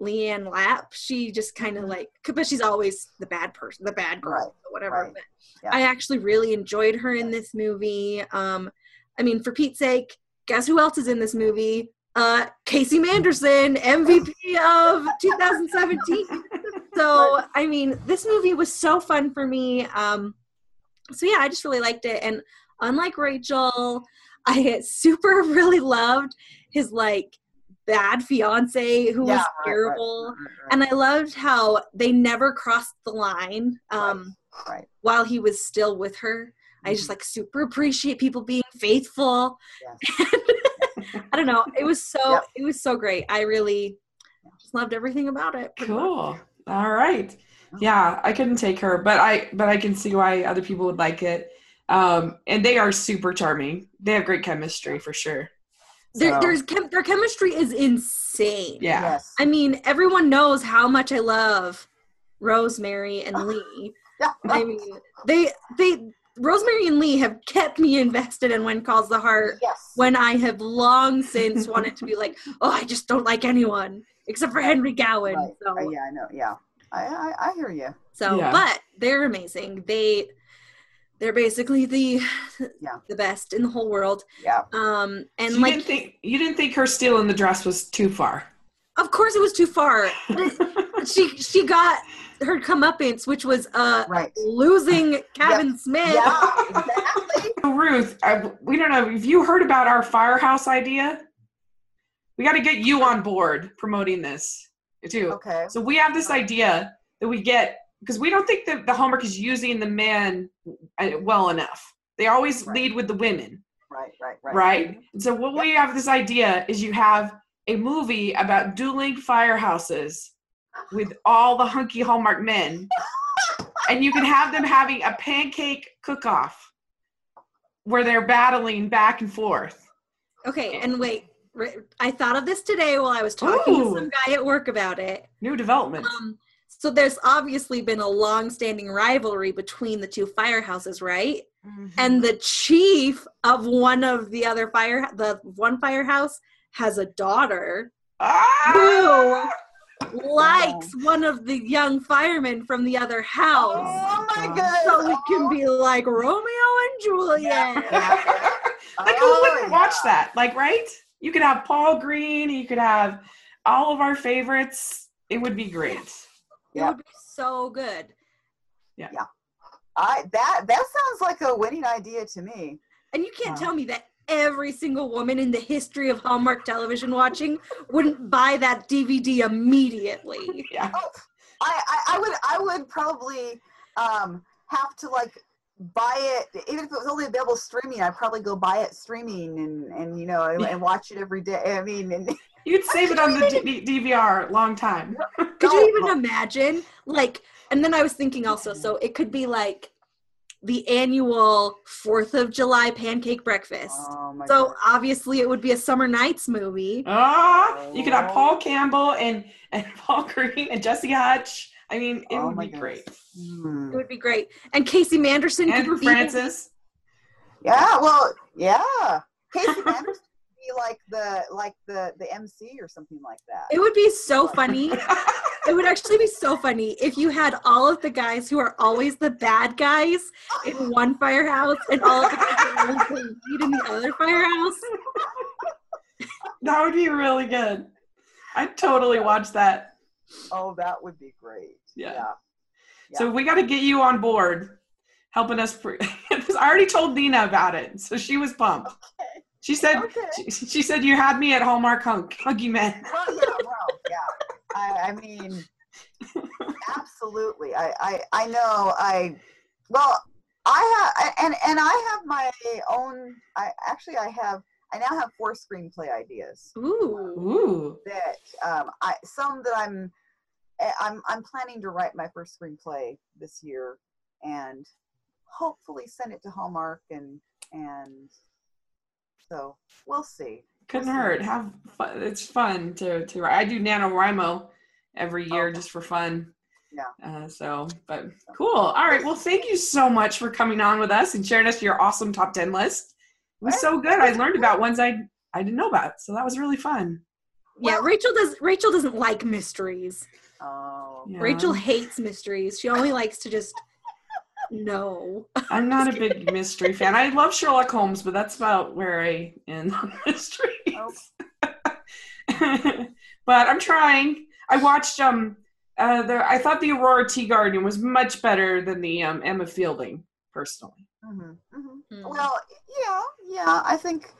Leanne Lapp. She just kind of like, but she's always the bad person, the bad girl, Right, whatever. right. But Yeah. I actually really enjoyed her in this movie. Um, I mean, for Pete's sake, guess who else is in this movie? Uh, Casey Manderson, MVP of 2017. So, I mean, this movie was so fun for me. Um, so yeah, I just really liked it. And unlike Rachel, I super really loved his like bad fiance who Yeah, was right, right, terrible. right, right, And I loved how they never crossed the line. Um, right. while he was still with her. I just like super appreciate people being faithful. I don't know. It was so Yep. it was so great. I really just loved everything about it. pretty much. Cool. All right. Yeah, I couldn't take her, but I but I can see why other people would like it. Um, and they are super charming. They have great chemistry for sure. Their, So- there's chem- their chemistry is insane. Yeah. Yes. I mean, everyone knows how much I love Rosemary and Lee. Yeah. I mean, they they Rosemary and Lee have kept me invested in When Calls the Heart yes. when I have long since wanted to be like, oh, I just don't like anyone except for Henry Gowan. Right. So, Uh, yeah, I know. Yeah. I, I I hear you. so, Yeah. but they're amazing. They they're basically the Yeah. the best in the whole world. Yeah. Um, and you like, didn't think you didn't think her stealing the dress was too far. of course, it was too far. She she got her comeuppance, which was uh Right. losing Kavan Smith. Yeah. Exactly. Ruth, I, we don't know. Have you heard about our firehouse idea? We got to get you on board promoting this too. Okay. So we have this idea that we get because we don't think that the Hallmark is using the men uh, well enough. They always Right. lead with the women, Right. Right. Right. right? And so what we have this idea is you have a movie about dueling firehouses with all the hunky Hallmark men, and you can have them having a pancake cook-off where they're battling back and forth. Okay, and wait, I thought of this today while I was talking Ooh. to some guy at work about it. New development. Um, so there's obviously been a long-standing rivalry between the two firehouses, right? Mhm. And the chief of one of the other fire, the one firehouse, has a daughter ah! likes one of the young firemen from the other house. Oh my Oh. goodness. So it can be like Romeo and Juliet. like who Oh, wouldn't watch that? Like, right? You could have Paul Greene. You could have all of our favorites. It would be great. It Yeah. would be so good. Yeah. Yeah. I that that sounds like a winning idea to me. And you can't Wow. tell me that every single woman in the history of Hallmark television watching wouldn't buy that DVD immediately. Yeah. Oh, I, I, I would I would probably um have to like buy it even if it was only available streaming I'd probably go buy it streaming and and you know and, and watch it every day I mean and You'd save it on the D- DVR long time. Could you even imagine? Like, and then I was thinking also, so it could be like the annual Fourth of July pancake breakfast. Oh my so God. obviously, it would be a summer nights movie. Ah, you could have Oh. Paul Campbell and and Paul Greene and Jesse Hutch. I mean, it Oh would be goodness. great. Hmm. It would be great. And Casey Manderson And could be Francis. Yeah, well, yeah. Casey Manderson would be like the like the the MC or something like that. It would be so funny. It would actually be so funny if you had all of the guys who are always the bad guys in one firehouse and all of the guys who are the lead in the other firehouse. that would be really good. I'd totally watch that. Oh, that would be great. Yeah. Yeah. So we got to get you on board, helping us. Pre- Because I already told Nina about it, so she was pumped. Okay. She said, Okay. she, she said you had me at Hallmark Hunk, Huggy Men. Well, yeah, well, yeah. I, I mean, absolutely. I, I, I know. I, well, I have, and and I have my own. I actually, I have. I now have four screenplay ideas Ooh. Ooh, that um, I some that I'm. eh, I'm I'm planning to write my first screenplay this year, and hopefully send it to Hallmark and and. So we'll see. couldn't hurt. Have fun. It's fun to to. write. I do NaNoWriMo every year Okay. just for fun. Yeah. Uh, so, but cool. All right. Well, thank you so much for coming on with us and sharing us your awesome top ten list. It was so good. I learned about ones I I didn't know about, so that was really fun. Yeah, Well- Rachel does Rachel doesn't like mysteries. Oh, Yeah. Rachel hates mysteries. She only likes to just know. I'm not a big mystery fan. I love Sherlock Holmes, but that's about where I end on mysteries. but I'm trying. I watched um uh the I thought the Aurora Teagarden was much better than the um Emma Fielding, personally. hmm hmm Hmm. Well, yeah, yeah. I think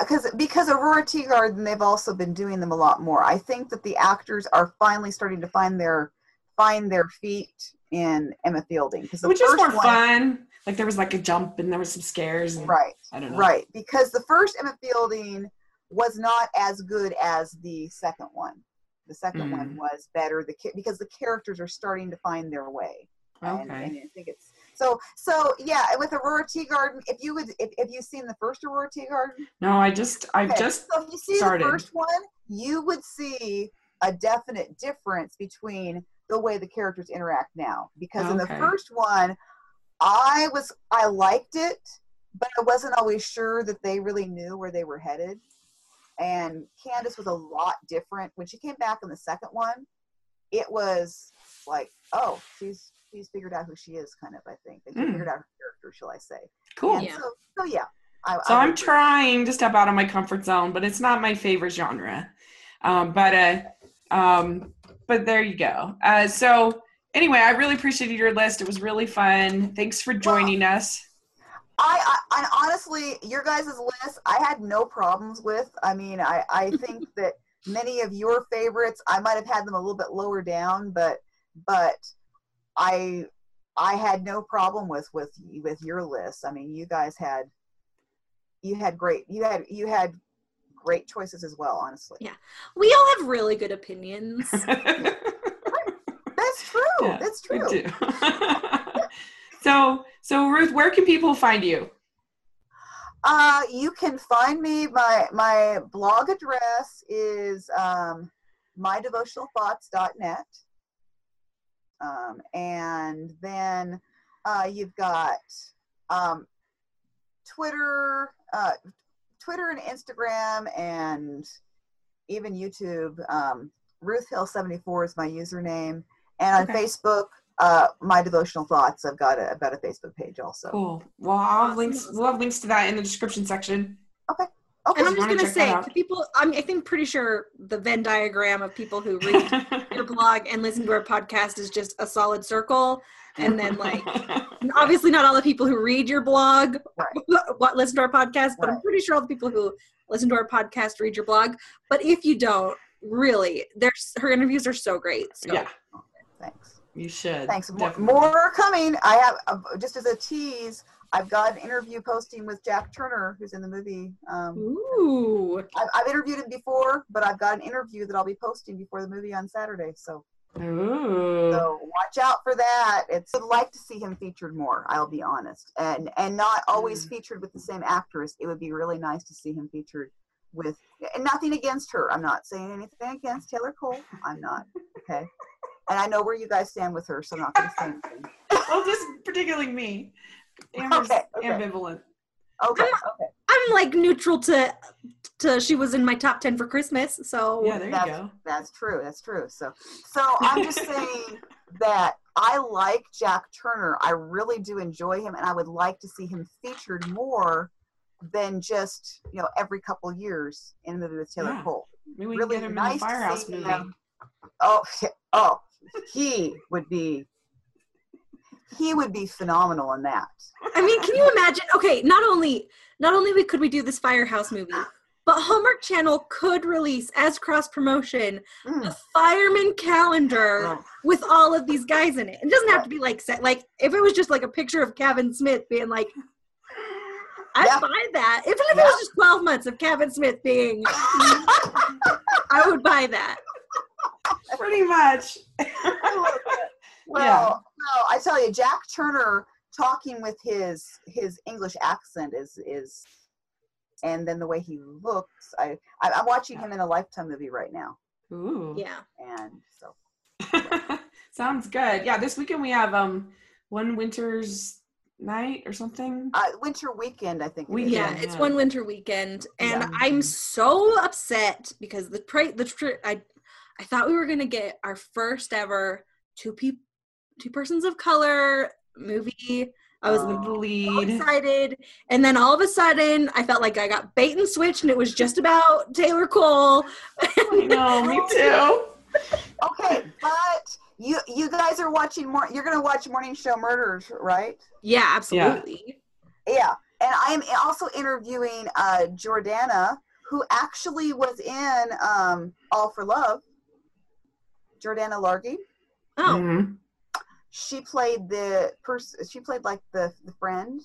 because because Aurora Teagarden, they've also been doing them a lot more. I think that the actors are finally starting to find their find their feet in Emma Fielding because the Which is more one, fun. Like there was like a jump and there was some scares. And, right, I don't know. right, because the first Emma Fielding was not as good as the second one. The second Mm. one was better. The ca- because the characters are starting to find their way. And, Okay. and I think it's so so yeah. With Aurora Teagarden, if you would if, if you've seen the first Aurora Teagarden, No, I just I Okay, just so if you see started. the first one, you would see a definite difference between the way the characters interact now. Because in the first one, I was I liked it, but I wasn't always sure that they really knew where they were headed. And Candace was a lot different when she came back in the second one. It was like, oh, she's she's figured out who she is, kind of. I think they Mm. figured out her character, shall I say? cool. Yeah. So, so yeah. I, So I I'm trying to step out of my comfort zone, but it's not my favorite genre. Um, but uh, um, but there you go. Uh, so anyway, I really appreciated your list. It was really fun. Thanks for joining us. I, I, I honestly, your guys' list, I had no problems with. I mean, I, I think that many of your favorites, I might have had them a little bit lower down, but, but I, I had no problem with, with, with your list. I mean, you guys had, you had great, you had, you had great choices as well, honestly. Yeah. We all have really good opinions. That's true. Yeah, That's true. do. so so Ruth, where can people find you? Uh, you can find me. My my blog address is um, mydevotionalthoughts.net. Um, and then uh, you've got um, Twitter, uh, Twitter and Instagram, and even YouTube. Um, Ruth Hill seventy four is my username, and on Facebook, uh, my devotional thoughts. I've got a, I've got a Facebook page also. Cool. Well, I'll have links. We'll have links to that in the description section. Okay. And I'm just wanna gonna say to people, I'm, I think pretty sure the Venn diagram of people who read your blog and listen to our podcast is just a solid circle. And then like obviously not all the people who read your blog Right. what listen to our podcast, but I'm pretty sure all the people who listen to our podcast read your blog. But if you don't, really, there's her interviews are so great. So yeah, Thanks. you should. Thanks. More, Definitely. more coming. I have uh, just as a tease. I've got an interview posting with Jack Turner, who's in the movie. Um, Ooh. I've, I've interviewed him before, but I've got an interview that I'll be posting before the movie on Saturday. So Ooh. So watch out for that. It's I'd like to see him featured more. I'll be honest, and and not always Mm. featured with the same actress. It would be really nice to see him featured with. And nothing against her. I'm not saying anything against Taylor Cole. I'm not. Okay. And I know where you guys stand with her, so I'm not going to say anything. well, just particularly me. Amber's Okay, okay. ambivalent. Okay. Okay. I'm like neutral to to she was in my top ten for Christmas, so Yeah, there you That's- go. That's true. That's true. So, so I'm just saying that I like Jack Turner. I really do enjoy him, and I would like to see him featured more than just you know every couple years in a movie with Taylor Yeah. Cole. Maybe we really can get him nice in the Firehouse movie. him. Oh, oh, he would be. He would be phenomenal in that. I mean, can you imagine? Okay, not only not only could we do this Firehouse movie, but Hallmark Channel could release as cross promotion Mm. a fireman calendar Oh, with all of these guys in it. It doesn't have to be like set like if it was just like a picture of Kavan Smith being like I'd Yeah. buy that. Even if it was just 12 months of Kavan Smith being I would buy that. Pretty much. Well, Yeah. No, I tell you, Jack Turner talking with his his English accent is is, and then the way he looks. I, I I'm watching him in a Lifetime movie right now, Ooh. Yeah. and so Sounds good. Yeah, this weekend we have um one winter's night or something. uh, Winter Weekend, I think. it is. Weekend. Yeah, Yeah, it's yeah. one winter weekend, and Yeah. I'm so upset because the pra- the tr- I I thought we were gonna get our first ever two people two persons of color movie. I was Oh. The so lead. excited, and then all of a sudden, I felt like I got bait and switched, and it was just about Taylor Cole. I know, me too. Okay, but you you guys are watching more. You're gonna watch Morning Show Murders, right? Yeah, absolutely. Yeah, and I am also interviewing uh, Jordana, who actually was in um, All for Love. Jordana Largy. Oh, Mhm. She played the person. She played like the the friend.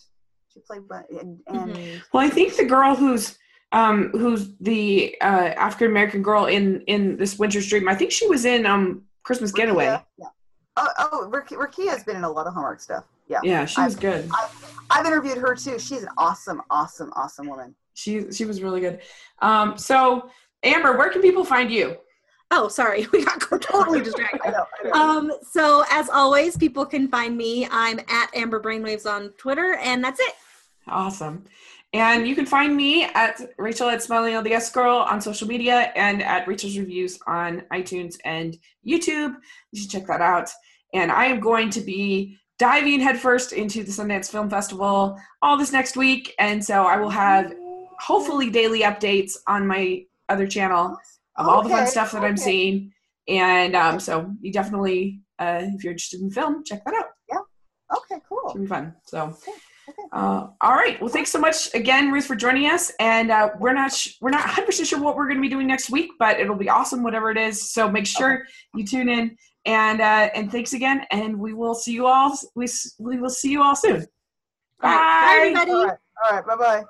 She played, but and, and Mhm. Well, I think the girl who's um who's the uh African American girl in in this Winter's Dream, I think she was in um Christmas Getaway. Yeah. Oh, oh, Rakia, Rakia's been in a lot of Hallmark stuff. Yeah, Yeah, she was good. I've interviewed her too. She's an awesome, awesome, awesome woman. She she was really good. Um so Amber, where can people find you? Oh, sorry, we got totally I distracted. know. I know. Um, so as always, people can find me. I'm at Amber Brainwaves on Twitter, and that's it. Awesome. And you can find me at Rachel at Smiling LDS Girl on social media and at Rachel's Reviews on iTunes and YouTube. You should check that out. And I am going to be diving headfirst into the Sundance Film Festival all this next week. And so I will have hopefully daily updates on my other channel of all the fun stuff that I'm seeing. And um, so you definitely, uh, if you're interested in film, check that out. Yeah. Okay, cool. It's gonna be fun. So, okay. uh, all right. Well, thanks so much again, Ruth, for joining us. And uh, we're not sh- we're not 100 percent sure what we're going to be doing next week, but it'll be awesome, whatever it is. So make sure you tune in. And uh, and thanks again. And we will see you all. We we will see you all soon. All right, bye, Bye. everybody. All right. All right. Bye bye.